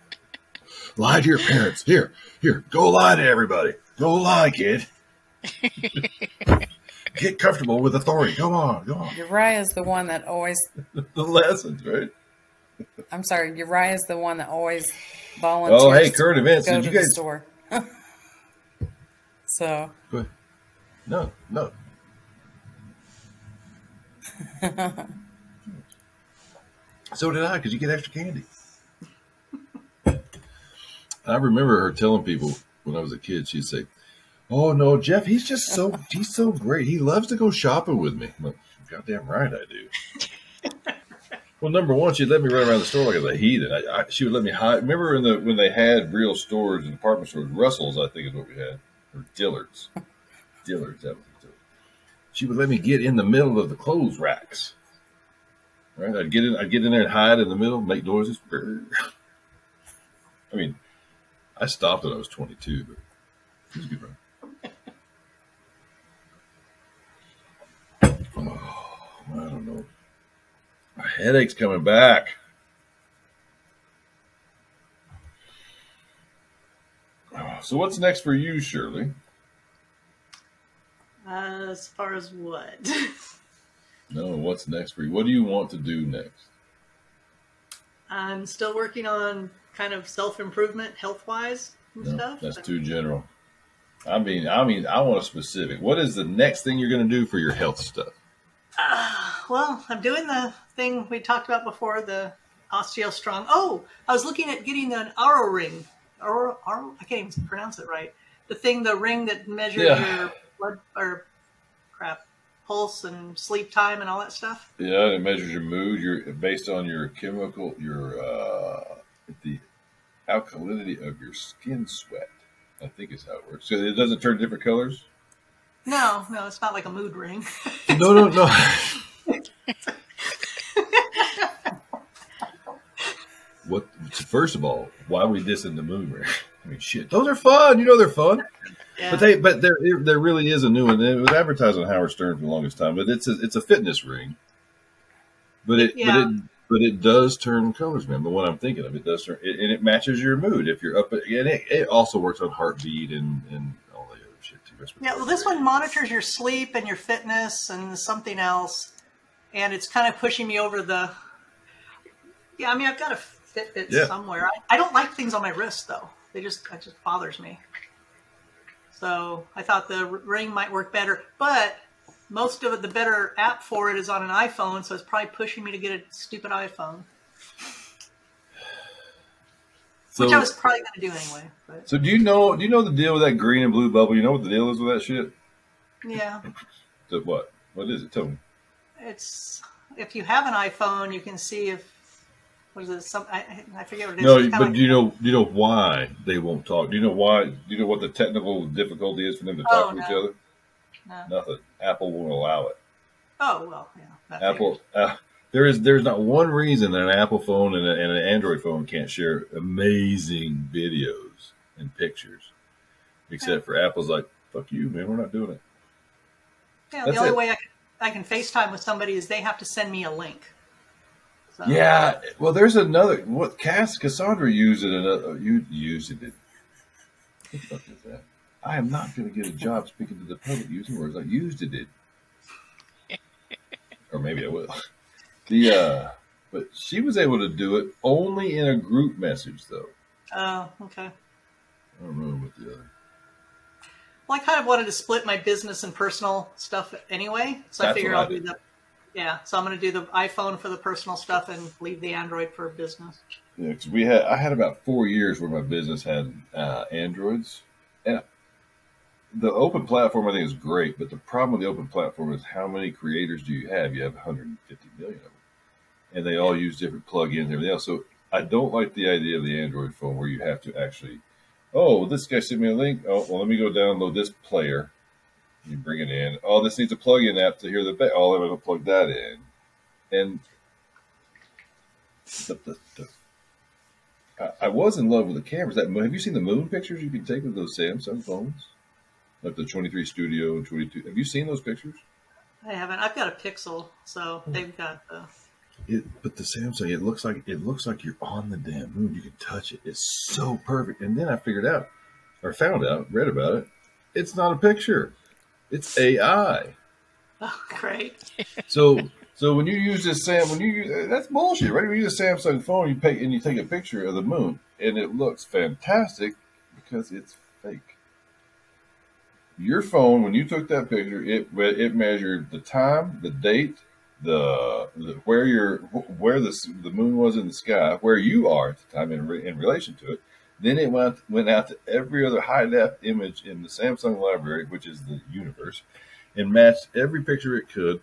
Lie to your parents. Here, here, go lie to everybody. Go lie, kid. *laughs* Get comfortable with authority. Come on, go on. Uriah is the one that always. *laughs* The lessons, right? I'm sorry. Uriah is the one that always volunteers. Oh, hey, to current events. Go Did to you the guys? store. *laughs* so Go. No, no. *laughs* so did I, because you get extra candy. I remember her telling people when I was a kid, she'd say, "Oh no, Jeff, he's just so he's so great. He loves to go shopping with me." I'm like, Goddamn right, I do. *laughs* well, number one, she'd let me run around the store like a heathen. I, I, she would let me hide. Remember in the when they had real stores and department stores, Russell's, I think is what we had, or Dillard's. *laughs* Dillard's, that was it. She would let me get in the middle of the clothes racks. Right, I'd get in. I'd get in there and hide in the middle, make noises. I mean, I stopped when I was 22, but it was a good run. *laughs* Oh, I don't know. My headache's coming back. Oh, So what's next for you, Shirley? Uh, as far as what? *laughs* No, what's next for you? What do you want to do next? I'm still working on kind of self improvement, health wise and No, stuff. that's too general. I mean, I mean, I want a specific. What is the next thing you're going to do for your health stuff? Well, I'm doing the thing we talked about before, the Osteo Strong. Oh, I was looking at getting an Aro ring. Aro, Aro, I can't even pronounce it right. The thing, the ring that measures Yeah. your blood or crap, pulse and sleep time and all that stuff. Yeah, it measures your mood. Your based on your chemical, your uh, the alkalinity of your skin sweat. I think is how it works. So it doesn't turn different colors. No, no, it's not like a mood ring. No, no, no. *laughs* what? First of all, why are we dissing the moon ring? *laughs* I mean, shit, those are fun. You know they're fun. Yeah. But they, but there, there really is a new one. It was advertised on Howard Stern for the longest time, but it's a, it's a fitness ring. But it, Yeah. but it, but it does turn colors, man. The one I'm thinking of, it does turn, it, and it matches your mood if you're up. And it, it also works on heartbeat and and all the other shit too. Yeah, well, this one monitors your sleep and your fitness and something else, and it's kind of pushing me over the. Yeah, I mean, I've got a Fitbit Yeah. somewhere. I, I don't like things on my wrist though; they just it just bothers me. So I thought the ring might work better, but most of it, the better app for it is on an iPhone, so it's probably pushing me to get a stupid iPhone. So, which I was probably going to do anyway. But so do you know? Do you know the deal with that green and blue bubble? You know what the deal is with that shit? yeah, *laughs* The what? What is it? Tell me. It's if you have an iPhone, you can see if what is it? Some I, I forget what it is. No, It's but like- do you know? Do you know why they won't talk? Do you know why? Do you know what the technical difficulty is for them to talk Oh, to each other? No. Nothing. Apple won't allow it. Oh well, yeah. Apple. Uh, there is there's not one reason that an Apple phone and, a, and an Android phone can't share amazing videos and pictures, except for Apple's like, "Fuck you, man. We're not doing it." Yeah, That's the only it. way I can, I can FaceTime with somebody is they have to send me a link. So, Yeah. Well, there's another. What Cass Cassandra used it. Another, you used it. What the fuck is that? I am not going to get a job speaking to the public using words. I used it. *laughs* or maybe I will. The uh, but she was able to do it only in a group message though. Oh, okay. I don't know what the other. Well, I kind of wanted to split my business and personal stuff anyway, so I That's figure what I I'll do the. Yeah, so I'm going to do the iPhone for the personal stuff and leave the Android for business. Yeah, because we had I had about four years where my business had uh, androids, and the open platform I think is great. But the problem with the open platform is how many creators do you have? You have 150 million of them, and they all use different plugins and everything else. So I don't like the idea of the Android phone where you have to actually, oh, this guy sent me a link. Oh, well, let me go download this player. You bring it in. Oh, this needs a plug-in app to hear the. Ba- oh, I'm going to plug that in, and the, the, the I- I was in love with the cameras. That have you seen the moon pictures you can take with those Samsung phones, like the 23 Studio and 22? Have you seen those pictures? I haven't. I've got a Pixel, so they've got the. It, but the Samsung, it looks like it looks like you're on the damn moon. You can touch it. It's so perfect. And then I figured out, or found out, read about it. It's not a picture. It's AI. *laughs* Oh, great! *laughs* So so when you use this Sam, when you use that's bullshit, right? When you use a Samsung phone, you pay and you take a picture of the moon, and it looks fantastic because it's fake. Your phone, when you took that picture, it it measured the time, the date, the, the where your where the the moon was in the sky, where you are at the time in in relation to it. Then it went went out to every other high def image in the Samsung library, which is the universe, and matched every picture it could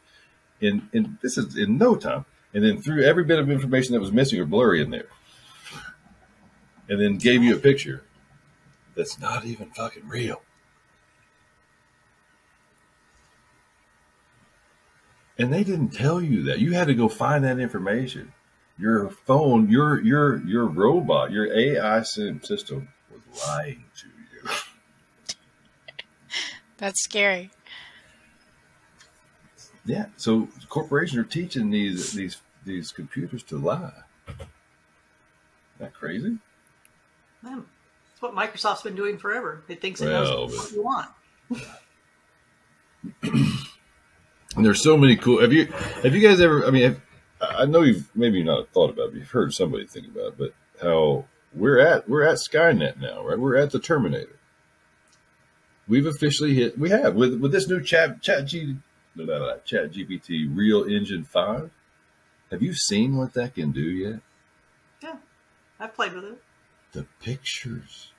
in in this is in no time, and then threw every bit of information that was missing or blurry in there, and then gave you a picture that's not even fucking real. And they didn't tell you that. You had to go find that information. Your phone, your your your robot, your AI sim- system was lying to you. *laughs* That's scary. Yeah. So corporations are teaching these these these computers to lie. Isn't that crazy? Man, That's what Microsoft's been doing forever. It thinks it Well, knows but- what you want. *clears throat* And there's so many cool. Have you have you guys ever? I mean, have, I know you've maybe not thought about it. But you've heard somebody think about it, but how we're at we're at Skynet now, right? We're at the Terminator. We've officially hit. We have with with this new chat chat G blah, blah, blah, chat GPT Real Engine five. Have you seen what that can do yet? Yeah, I've played with it. The pictures.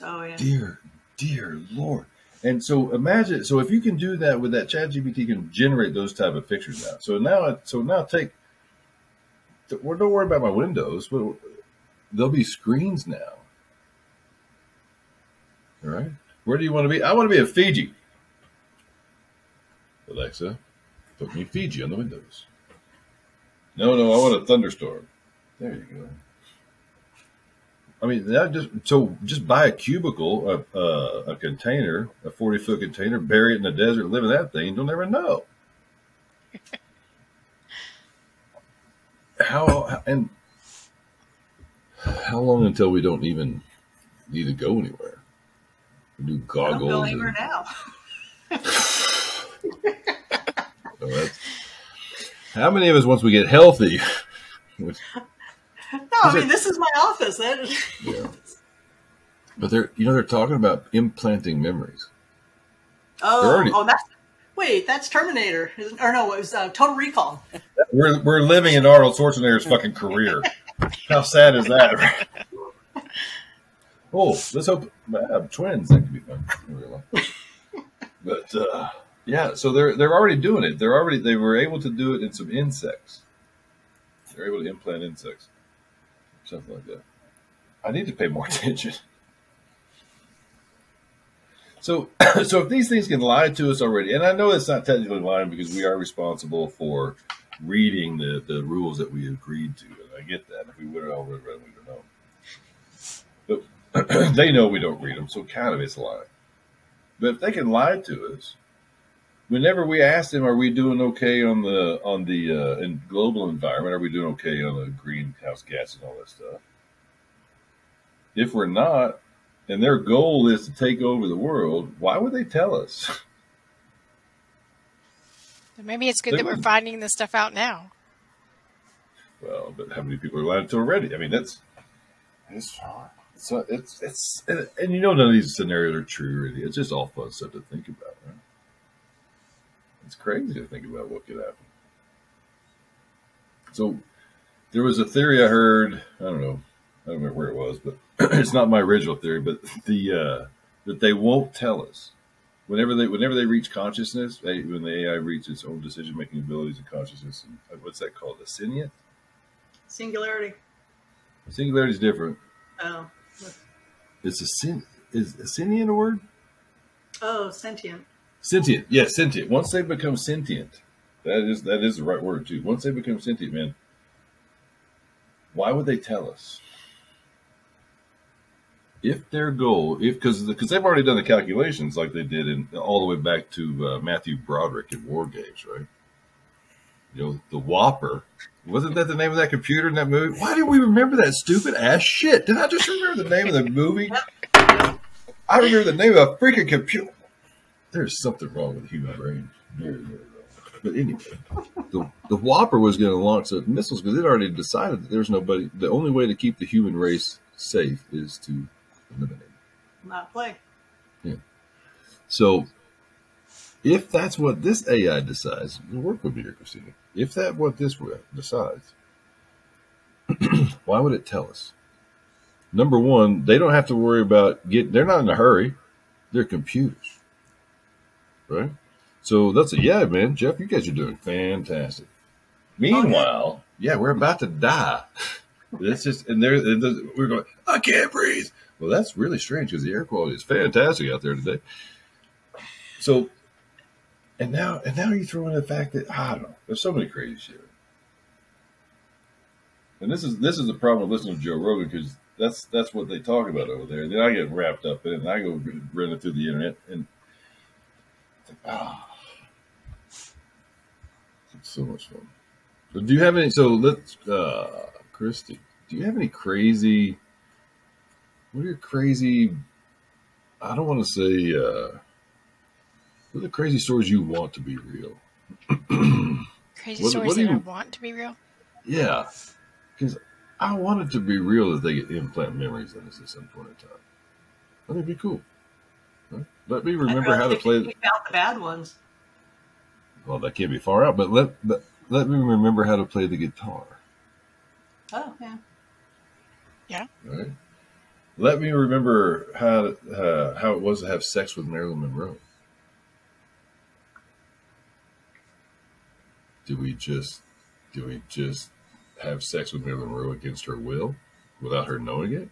Oh yeah. dear, dear Lord. And so imagine, so if you can do that with that chat GPT can generate those type of pictures now. So now, so now take, don't worry about my windows, but there'll be screens now. All right. Where do you want to be? I want to be at Fiji. Alexa, put me Fiji on the windows. No, no, I want a thunderstorm. There you go. I mean, that just so just buy a cubicle, a, a, a container, a forty foot container, bury it in the desert, live in that thing. You'll never know. *laughs* how and how long until we don't even need to go anywhere? New don't goggles. anywhere now. *laughs* That's- how many of us, once we get healthy, *laughs* No, I mean this is my office. Yeah. *laughs* But they're, you know, they're talking about implanting memories. oh, already- oh, that's wait, that's Terminator, or no, it was uh, Total Recall. *laughs* We're we're living in Arnold Schwarzenegger's fucking career. *laughs* How sad is that? Oh, let's hope uh, twins. That could be fun. but uh, yeah, so they're they're already doing it. They're already they were able to do it in some insects. They're able to implant insects, something like that. I need to pay more *laughs* attention. So, *coughs* so if these things can lie to us already, and I know it's not technically lying because we are responsible for reading the, the rules that we agreed to, and I get that. If we would have already read, them, we would know. But *coughs* they know we don't read them, so kind of it's lying. But if they can lie to us, whenever we ask them, "Are we doing okay on the on the uh, in global environment? Are we doing okay on the greenhouse gas and all that stuff?" If we're not, and their goal is to take over the world, why would they tell us? Maybe it's good They that we're finding this stuff out now. Well, but how many people are lying to already? I mean, that's it's hard. It's it's it's and, and you know none of these scenarios are true. Really, it's just all fun stuff to think about. Right? It's crazy to think about what could happen. So there was a theory I heard. I don't know. I don't remember where it was, but *clears throat* it's not my original theory. But the uh, that they won't tell us whenever they whenever they reach consciousness. They, when the AI reaches its own decision making abilities and consciousness, and uh, what's that called? Ascendant. Singularity. Singularity is different. Oh, It's a sin. Is ascendant a word? oh, sentient. Sentient. Yes, sentient. Once they become sentient, that is that is the right word too. Once they become sentient, man, why would they tell us? If their goal, if because because they've already done the calculations like they did in all the way back to uh, Matthew Broderick in War Games, right? You know, the WOPR. Wasn't that the name of that computer in that movie? Why did we remember that stupid ass shit? Did I just remember the name of the movie? I remember the name of a freaking computer. There's something wrong with the human brain. Very, very wrong. But anyway, the, the WOPR was going to launch the missiles because it already decided that there's nobody. The only way to keep the human race safe is to eliminate. it. Not play. Yeah. So, if that's what this AI decides, the work would be here, Christina. If that what this decides, *clears throat* why would it tell us? Number one, they don't have to worry about get. They're not in a hurry. They're computers, right? So that's a yeah, man. Jeff, you guys are doing fantastic. Meanwhile, oh, yeah, we're about to die. *laughs* It's just and there we're going. I can't breathe. Well, that's really strange because the air quality is fantastic out there today. So, and now and now you throw in the fact that I don't know. There's so many crazy shit. And this is this is the problem with listening to Joe Rogan because that's that's what they talk about over there. And then I get wrapped up in it, and I go running through the internet, and ah, it's so much fun. So do you have any? So let's, uh, Christy, do you have any crazy? What are your crazy? I don't want to say. uh What are the crazy stories you want to be real? *clears throat* Crazy What- stories what that I you- want to be real. Yeah, because I want it to be real that they get implant memories in us at some point in time. I think it'd be cool. Huh? Let me remember how to play. Pick out the bad ones. Well, that can't be far out, but let let, let me remember how to play the guitar. Oh, yeah. Yeah. Right. Let me remember how to, uh, how it was to have sex with Marilyn Monroe. Do we just do we just have sex with Marilyn Monroe against her will, without her knowing it?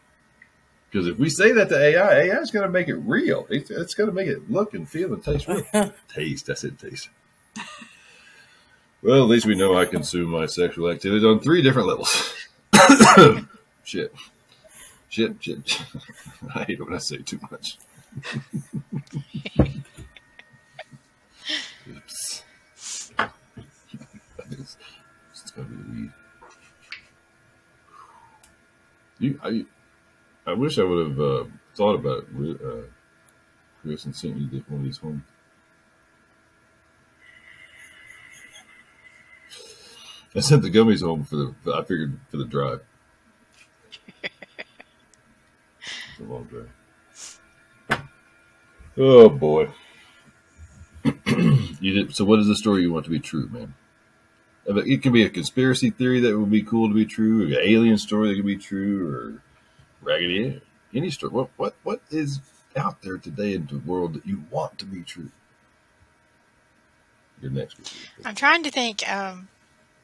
Because if we say that to AI, AI is going to make it real. It's, it's going to make it look and feel and taste real. *laughs* taste. I said taste. Well, at least we know I consume my sexual activity on three different levels. *coughs* shit. Shit, shit. *laughs* I hate it when I say too much. *laughs* Oops. it's, it's gonna be weed. You, I, I wish I would have uh, thought about it, uh, Chris, and sent you one of these home. I sent the gummies home for the. I figured for the drive. It's a long drive. Oh boy. *clears throat* did. So, what is the story you want to be true, man? It can be a conspiracy theory that would be cool to be true, an alien story that could be true, or Raggedy Ann. any story. What what what is out there today in the world that you want to be true? Your next. I'm trying to think, um,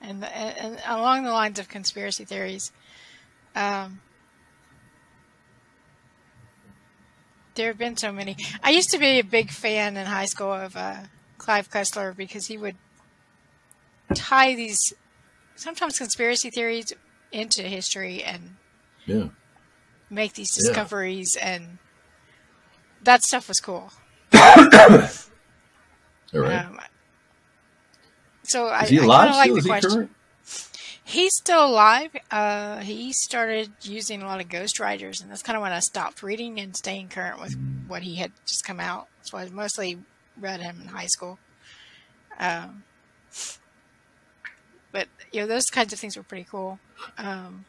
and, and along the lines of conspiracy theories, um, there have been so many. I used to be a big fan in high school of uh, Clive Cussler because he would tie these sometimes conspiracy theories into history and Yeah. Make these Yeah. discoveries, and that stuff was cool. *coughs* All right. Um, so I, he I alive kinda like the he question. current? He's still alive. Uh, he started using a lot of ghostwriters, and that's kind of when I stopped reading and staying current with Mm. what he had just come out. So I mostly read him in high school. Um, but you know, those kinds of things were pretty cool. Um,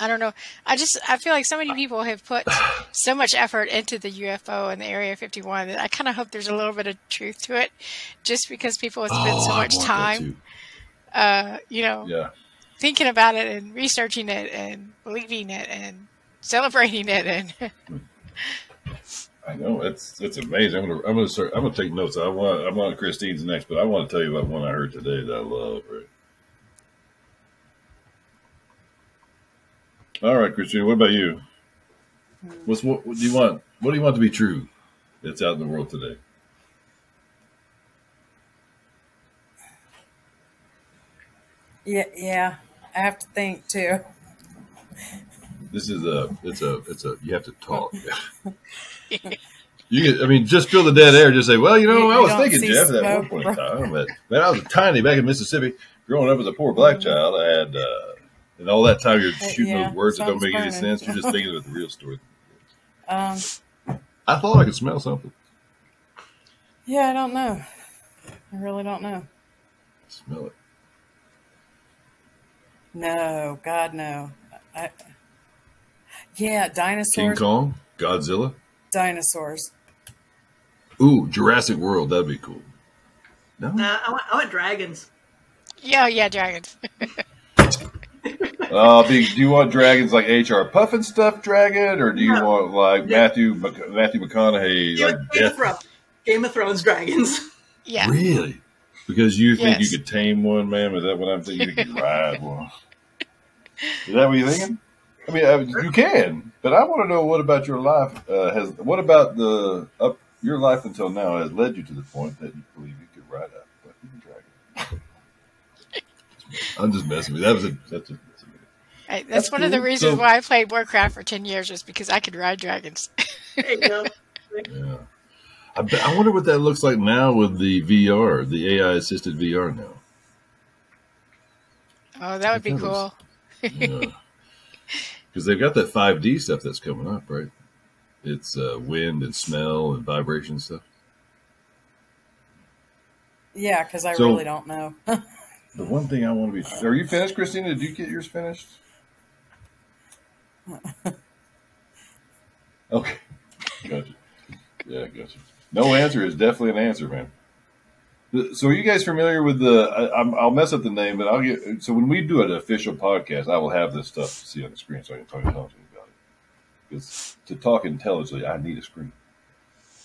I don't know. I just I feel like so many people have put *sighs* so much effort into the UFO and the Area 51 that I kind of hope there's a little bit of truth to it, just because people have spent so Oh, I much time uh, you know, Yeah. thinking about it and researching it and believing it and celebrating it and *laughs* I know it's it's amazing. I'm gonna I'm gonna start. I'm gonna take notes. I want I want Christine's next, but I want to tell you about one I heard today that I love. Right. All right, Christine. What about you? What's what, what do you want? What do you want to be true? That's out in the world today. Yeah, yeah. I have to think too. This is a it's a it's a you have to talk. You I mean, just fill the dead air. Just say, well, you know, You- I was thinking, Jeff, at one point in time, that man, I was tiny back in Mississippi, growing up as a poor black child. I had, uh, and all that time you're shooting yeah, those words that don't make something's any sense. You're just *laughs* thinking of the real story. Um, I thought I could smell something. yeah, I don't know. I really don't know. Smell it. No, God, no. I, yeah, dinosaurs. King. Kong, Godzilla. Dinosaurs. Ooh, Jurassic World. That'd be cool. No, Nah, I want, I want dragons. yeah, yeah, dragons. *laughs* uh, do you want dragons like H.R. Pufnstuf dragon, or do you No. want like Yeah. Matthew Mc- Matthew McConaughey Game, like Game of death? Thrones. Game of Thrones dragons. Yeah, Really? Because you think Yes. you could tame one, ma'am? Is that what I'm thinking? You could ride one. Is that what you're thinking? I mean, uh, you can, but I want to know what about your life uh, has. What about the up your life until now has led you to the point that you believe you could ride a fucking dragon? I'm just messing with you. That was a that's just messing with you. Hey, that's, That's one of the reasons So- why I played Warcraft for ten years was because I could ride dragons. There you go. *laughs* Yeah. I, bet, I wonder what that looks like now with the VR, the AI assisted VR now. oh, that would be That was- cool. Yeah. *laughs* Because they've got that 5D stuff that's coming up, right? It's uh, wind and smell and vibration stuff. Yeah, because I So- really don't know. *laughs* The one thing I want to be. Are you finished, Christina? Did you get yours finished? *laughs* Okay. Gotcha. Yeah, gotcha. No answer is definitely an answer, man. So, are you guys familiar with the? I, I'm, I'll mess up the name, but I'll get. So, when we do an official podcast, I will have this stuff to see on the screen, so I can talk intelligently about it. Because to talk intelligently, I need a screen.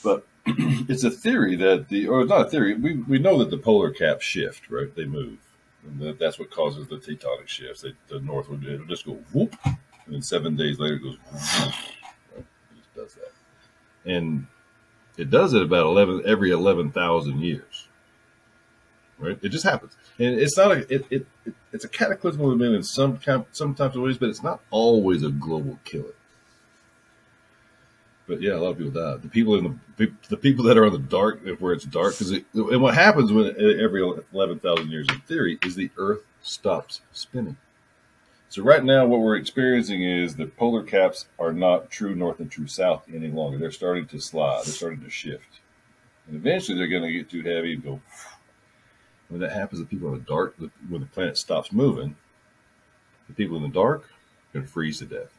But *clears throat* it's a theory that the, or it's not a theory. We we know that the polar caps shift, right? They move, and that, that's what causes the tectonic shifts. They, the north would it'll just go whoop, and then seven days later it goes. Whoop? It just does that, and it does it about eleven every eleven thousand years. Right? It just happens, and it's not a it, it, it it's a cataclysmal event in some some types of ways, but it's not always a global killer. But yeah, a lot of people die. The people in the the people that are on the dark, where it's dark, because and what happens when every eleven thousand years, in theory, is the Earth stops spinning. So right now, what we're experiencing is the polar caps are not true north and true south any longer. They're starting to slide. They're starting to shift, and eventually they're going to get too heavy and go. When that happens, the people in the dark, when the planet stops moving, the people in the dark are going to freeze to death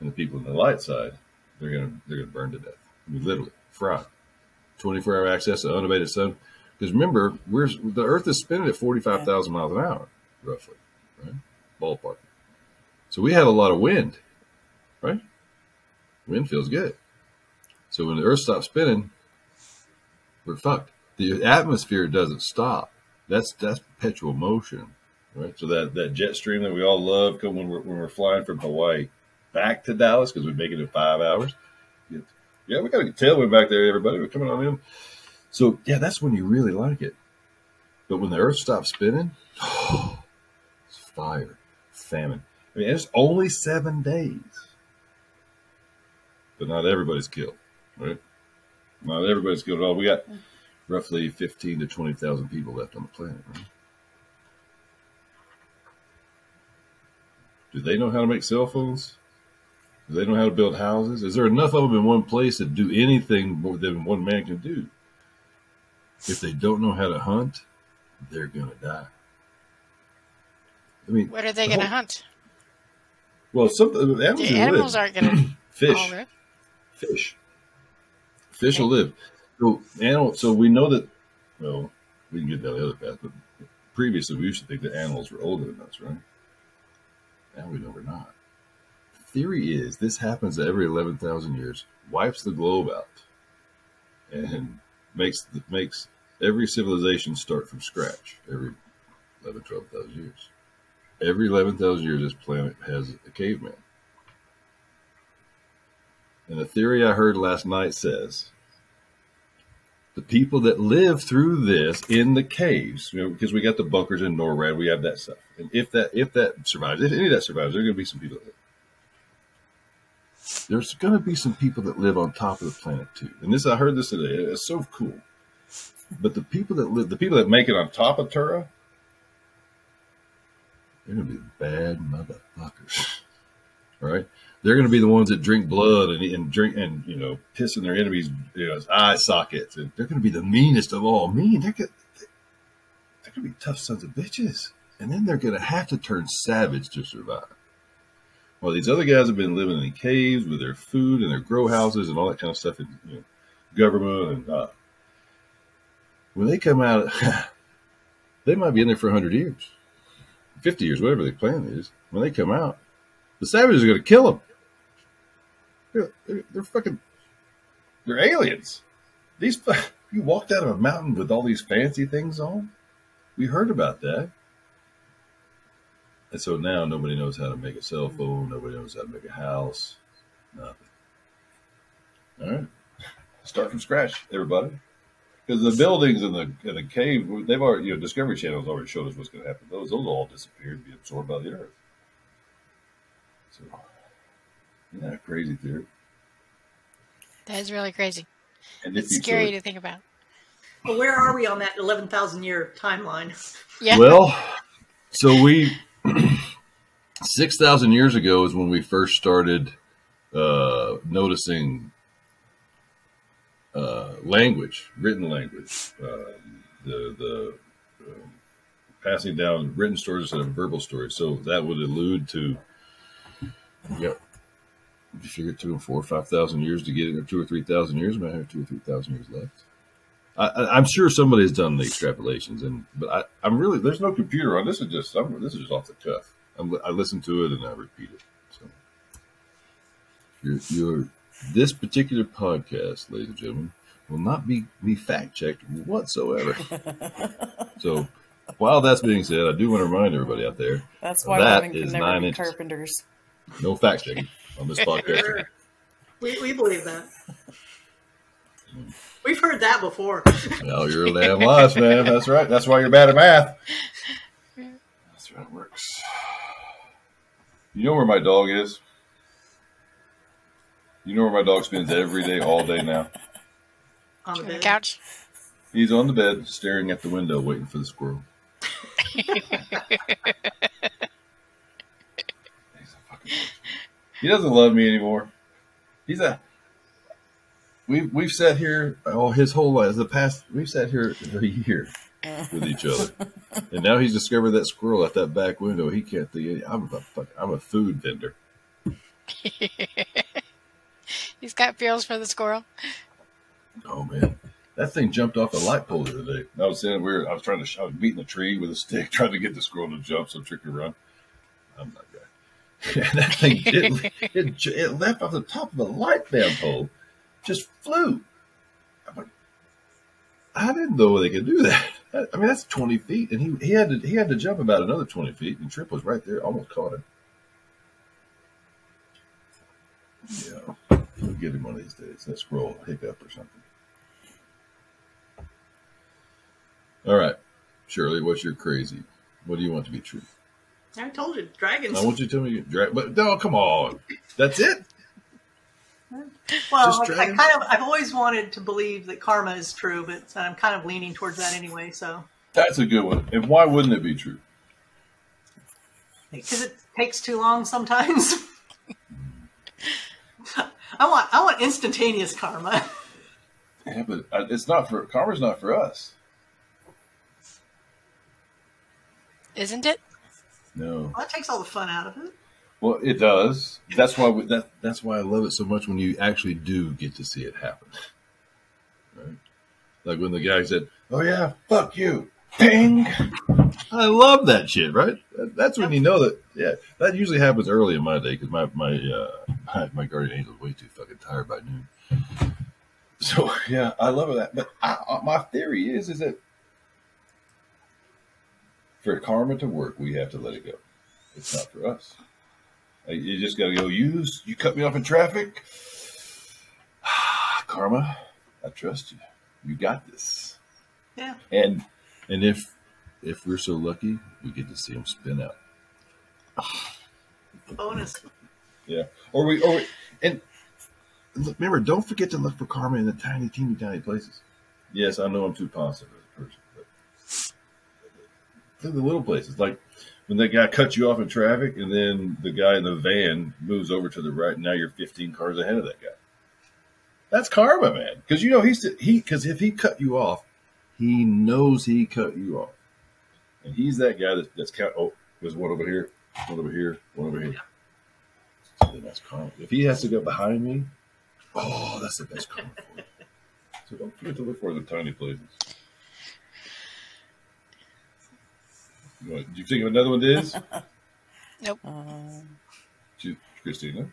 and the people on the light side, they're gonna they're gonna burn to death. I mean, literally fry. Twenty four hour access to unabated sun. Because remember, we're the Earth is spinning at forty five thousand miles an hour, roughly, right? Ballpark. So So we had a lot of wind, right? Wind feels good. So when the Earth stops spinning, we're fucked. The atmosphere doesn't stop. That's that's perpetual motion, right? So that, that jet stream that we all love come when we're, when we're flying from Hawaii back to Dallas because we make it in five hours. Yeah, we got a tailwind back there, everybody. We're coming on in. So yeah, that's when you really like it. But when the Earth stops spinning, *sighs* it's fire, famine. I mean, it's only seven days, but not everybody's killed, right? Not everybody's killed at all. We got roughly fifteen to twenty thousand people left on the planet. Right? Do they know how to make cell phones? Do they know how to build houses? Is there enough of them in one place to do anything more than one man can do? If they don't know how to hunt, they're gonna die. I mean, What are they the going to whole- hunt? Well, some animals, The animals aren't going to *clears throat* fish, fish, fish will live. So animal. So we know that. Well, we can get down the other path, but previously we used to think that animals were older than us, right? Now we know we're not. Theory is this happens every eleven thousand years, wipes the globe out, and makes makes every civilization start from scratch every 11, 12,000 years. Every 11,000 years, this planet has a caveman. And the theory I heard last night says the people that live through this in the caves, you know, because we got the bunkers in NORAD, we have that stuff. And if that if that survives, if any of that survives, there are going to be some people that live. There's going to be some people that live on top of the planet too. And this, I heard this today. It's so cool. But the people that live, the people that make it on top of Tura, they're going to be bad motherfuckers. All *laughs* right? They're going to be the ones that drink blood and, and drink and, you know, piss in their enemies' you know, eye sockets. And they're going to be the meanest of all mean. They're going, they're going to be tough sons of bitches. And then they're going to have to turn savage to survive. While these other guys have been living in caves with their food and their grow houses and all that kind of stuff, and you know, government and uh, when they come out, *laughs* they might be in there for hundred years, fifty years, whatever the plan is. When they come out, the savages are going to kill them. They're, they're, they're fucking, they're aliens. These *laughs* you walked out of a mountain with all these fancy things on. We heard about that. And so now nobody knows how to make a cell phone. Nobody knows how to make a house. Nothing. All right. Start from scratch, everybody. Because the buildings in the in the cave, they've already, you know, Discovery Channel's already showed us what's going to happen. Those, those all disappeared, be absorbed by the earth. So, yeah, crazy theory. That is really crazy. And It's scary could- to think about. Well, where are we on that 11,000 year timeline? Yeah. Well, so we six thousand years ago is when we first started uh, noticing uh, language, written language, uh, the the um passing down written stories instead of verbal stories. So that would allude to, yep. You figure two them four or five thousand years to get it, or two or three thousand years. We might have two or three thousand years left. I, I- I'm sure somebody has done the extrapolations, and but I, I'm really there's no computer on this. Is just I'm, this is just off the cuff. I'm, I listen to it and I repeat it. So your your this particular podcast, ladies and gentlemen, will not be be fact checked whatsoever. *laughs* so while that's being said, I do want to remind everybody out there: That's why That women can never nine be carpenters. no fact checking on this *laughs* podcast. We, we believe that. We've heard that before. Well, you're a damn lies, man. That's right. That's why you're bad at math. That's how it works. You know where my dog is? You know where my dog spends every day, all day now? On the On the bed. couch. He's on the bed, staring at the window, waiting for the squirrel. *laughs* He's a fucking he doesn't love me anymore. He's a. We've we've sat here all his whole life the past we've sat here a year with each other, *laughs* and now he's discovered that squirrel at that back window. He can't think. I'm a fuck, I'm a food vendor. *laughs* He's got feels for the squirrel. Oh man, that thing jumped off a light pole the other day. I was saying we were, I was trying to, I was beating a tree with a stick, *laughs* trying to get the squirrel to jump so trick and run. I'm guy. and that thing it, it, it left off the top of a light band pole, just flew. I'm like, I didn't know they could do that. *laughs* I mean, that's twenty feet, and he, he had to he had to jump about another twenty feet, and Trip was right there, almost caught him. Yeah, we'll get him one of these days. That squirrel hiccup or something. All right, Shirley, what's your crazy? What do you want to be true? I told you, dragons. I want you to tell me drag, but no, come on, that's it. Well, I, I kind of, I've always wanted to believe that karma is true, but I'm kind of leaning towards that anyway. So, That's a good one. And why wouldn't it be true? because it takes too long sometimes. *laughs* I want, I want instantaneous karma. Yeah, but uh, it's not for karma's not for us. Isn't it? No. Well, that takes all the fun out of it. Well, it does. That's why we, that that's why I love it so much when you actually do get to see it happen. Right? Like when the guy said, "Oh yeah, fuck you." Ping. I love that shit, right? That's when you know that. Yeah, that usually happens early in my day because my my, uh, *laughs* my guardian angel is way too fucking tired by noon. So *laughs* yeah, I love that. But I, I- my theory is is that for karma to work, we have to let it go. It's not for us. Like, You just got to go. use. you cut me off in traffic. *sighs* Karma, I trust you. You got this. Yeah. And and if if we're so lucky, we get to see them spin out. *sighs* Bonus. Yeah. Or we or we, and look, remember, don't forget to look for karma in the tiny, teeny, tiny places. Yes, I know I'm too positive as a person, but look at the little places. Like when that guy cuts you off in traffic, and then the guy in the van moves over to the right. And now you're 15 cars ahead of that guy. That's karma, man. Because you know he's he because if he cut you off, he knows he cut you off, and he's that guy that, that's count. Oh, there's one over here, one over here, one over here. So then that's karma. If he has to go behind me, oh, that's the best karma for you. So don't forget to look for the tiny places. You want- Do you think of another one, Diz? *laughs* Um, To Christina,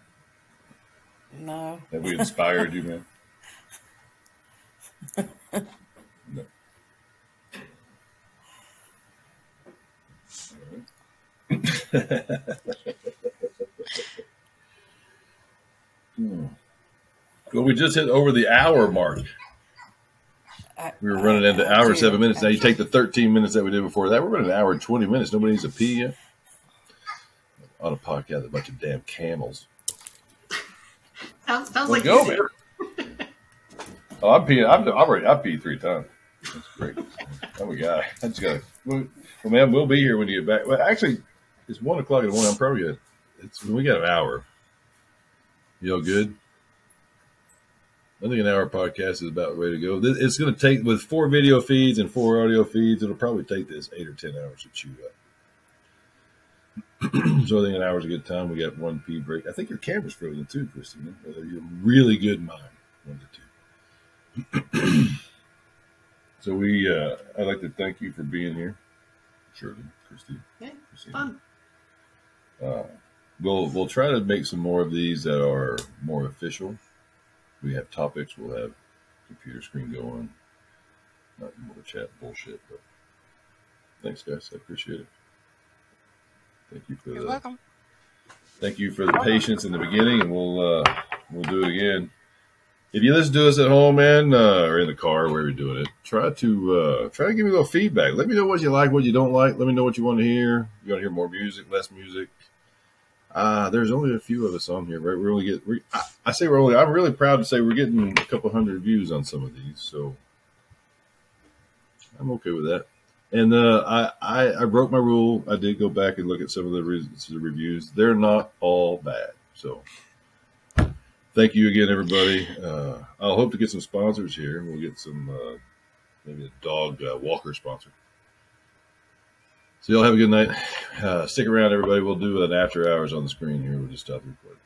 no. have we inspired you, man? *laughs* No. *laughs* Hmm. Well, we just hit over the hour mark. I, We were running into I- I hour and seven minutes. Now you take the 13 minutes that we did before that. We're running an hour and 20 minutes. Nobody needs to pee yet. On a podcast, a bunch of damn camels. Sounds, sounds like go, man. Oh, I'm peeing. I'm, I'm ready. I peed three times. That's great. I'm a guy. I just got to. Well, well, man, we'll be here when you get back. Well, actually, it's one o'clock in the morning. I'm probably good. It's we got an hour. You all good? I think an hour podcast is about ready to go. It's going to take with four video feeds and four audio feeds. It'll probably take this eight or ten hours to chew up. *clears throat* so I think an hour is a good time. We got one pee break. I think your camera's frozen too, Christina. You're really good mind. One to two. *clears throat* so we, uh, I'd like to thank you for being here, Shirley, Christine. Yeah, Christina. fun. Uh, we'll we'll try to make some more of these that are more official. We have topics. We'll have computer screen going. Not more chat bullshit, but thanks, guys. I appreciate it. Thank you for You're the welcome. thank you for the patience in the beginning, and we'll uh, we'll do it again. If you listen to us at home, man, uh, or in the car, wherever you're doing it, try to uh, try to give me a little feedback. Let me know what you like, what you don't like. Let me know what you want to hear. You want to hear more music, less music. Uh, there's only a few of us on here, right? We only get. We, I, I say we're only. I'm really proud to say we're getting a couple hundred views on some of these, so I'm okay with that. And uh, I, I I broke my rule. I did go back and look at some of the, re- the reviews. They're not all bad. So thank you again, everybody. Uh, I'll hope to get some sponsors here. We'll get some uh, maybe a dog uh, walker sponsor. So y'all have a good night. *sighs* Uh, stick around, everybody. We'll do an after hours on the screen here. We'll just stop recording.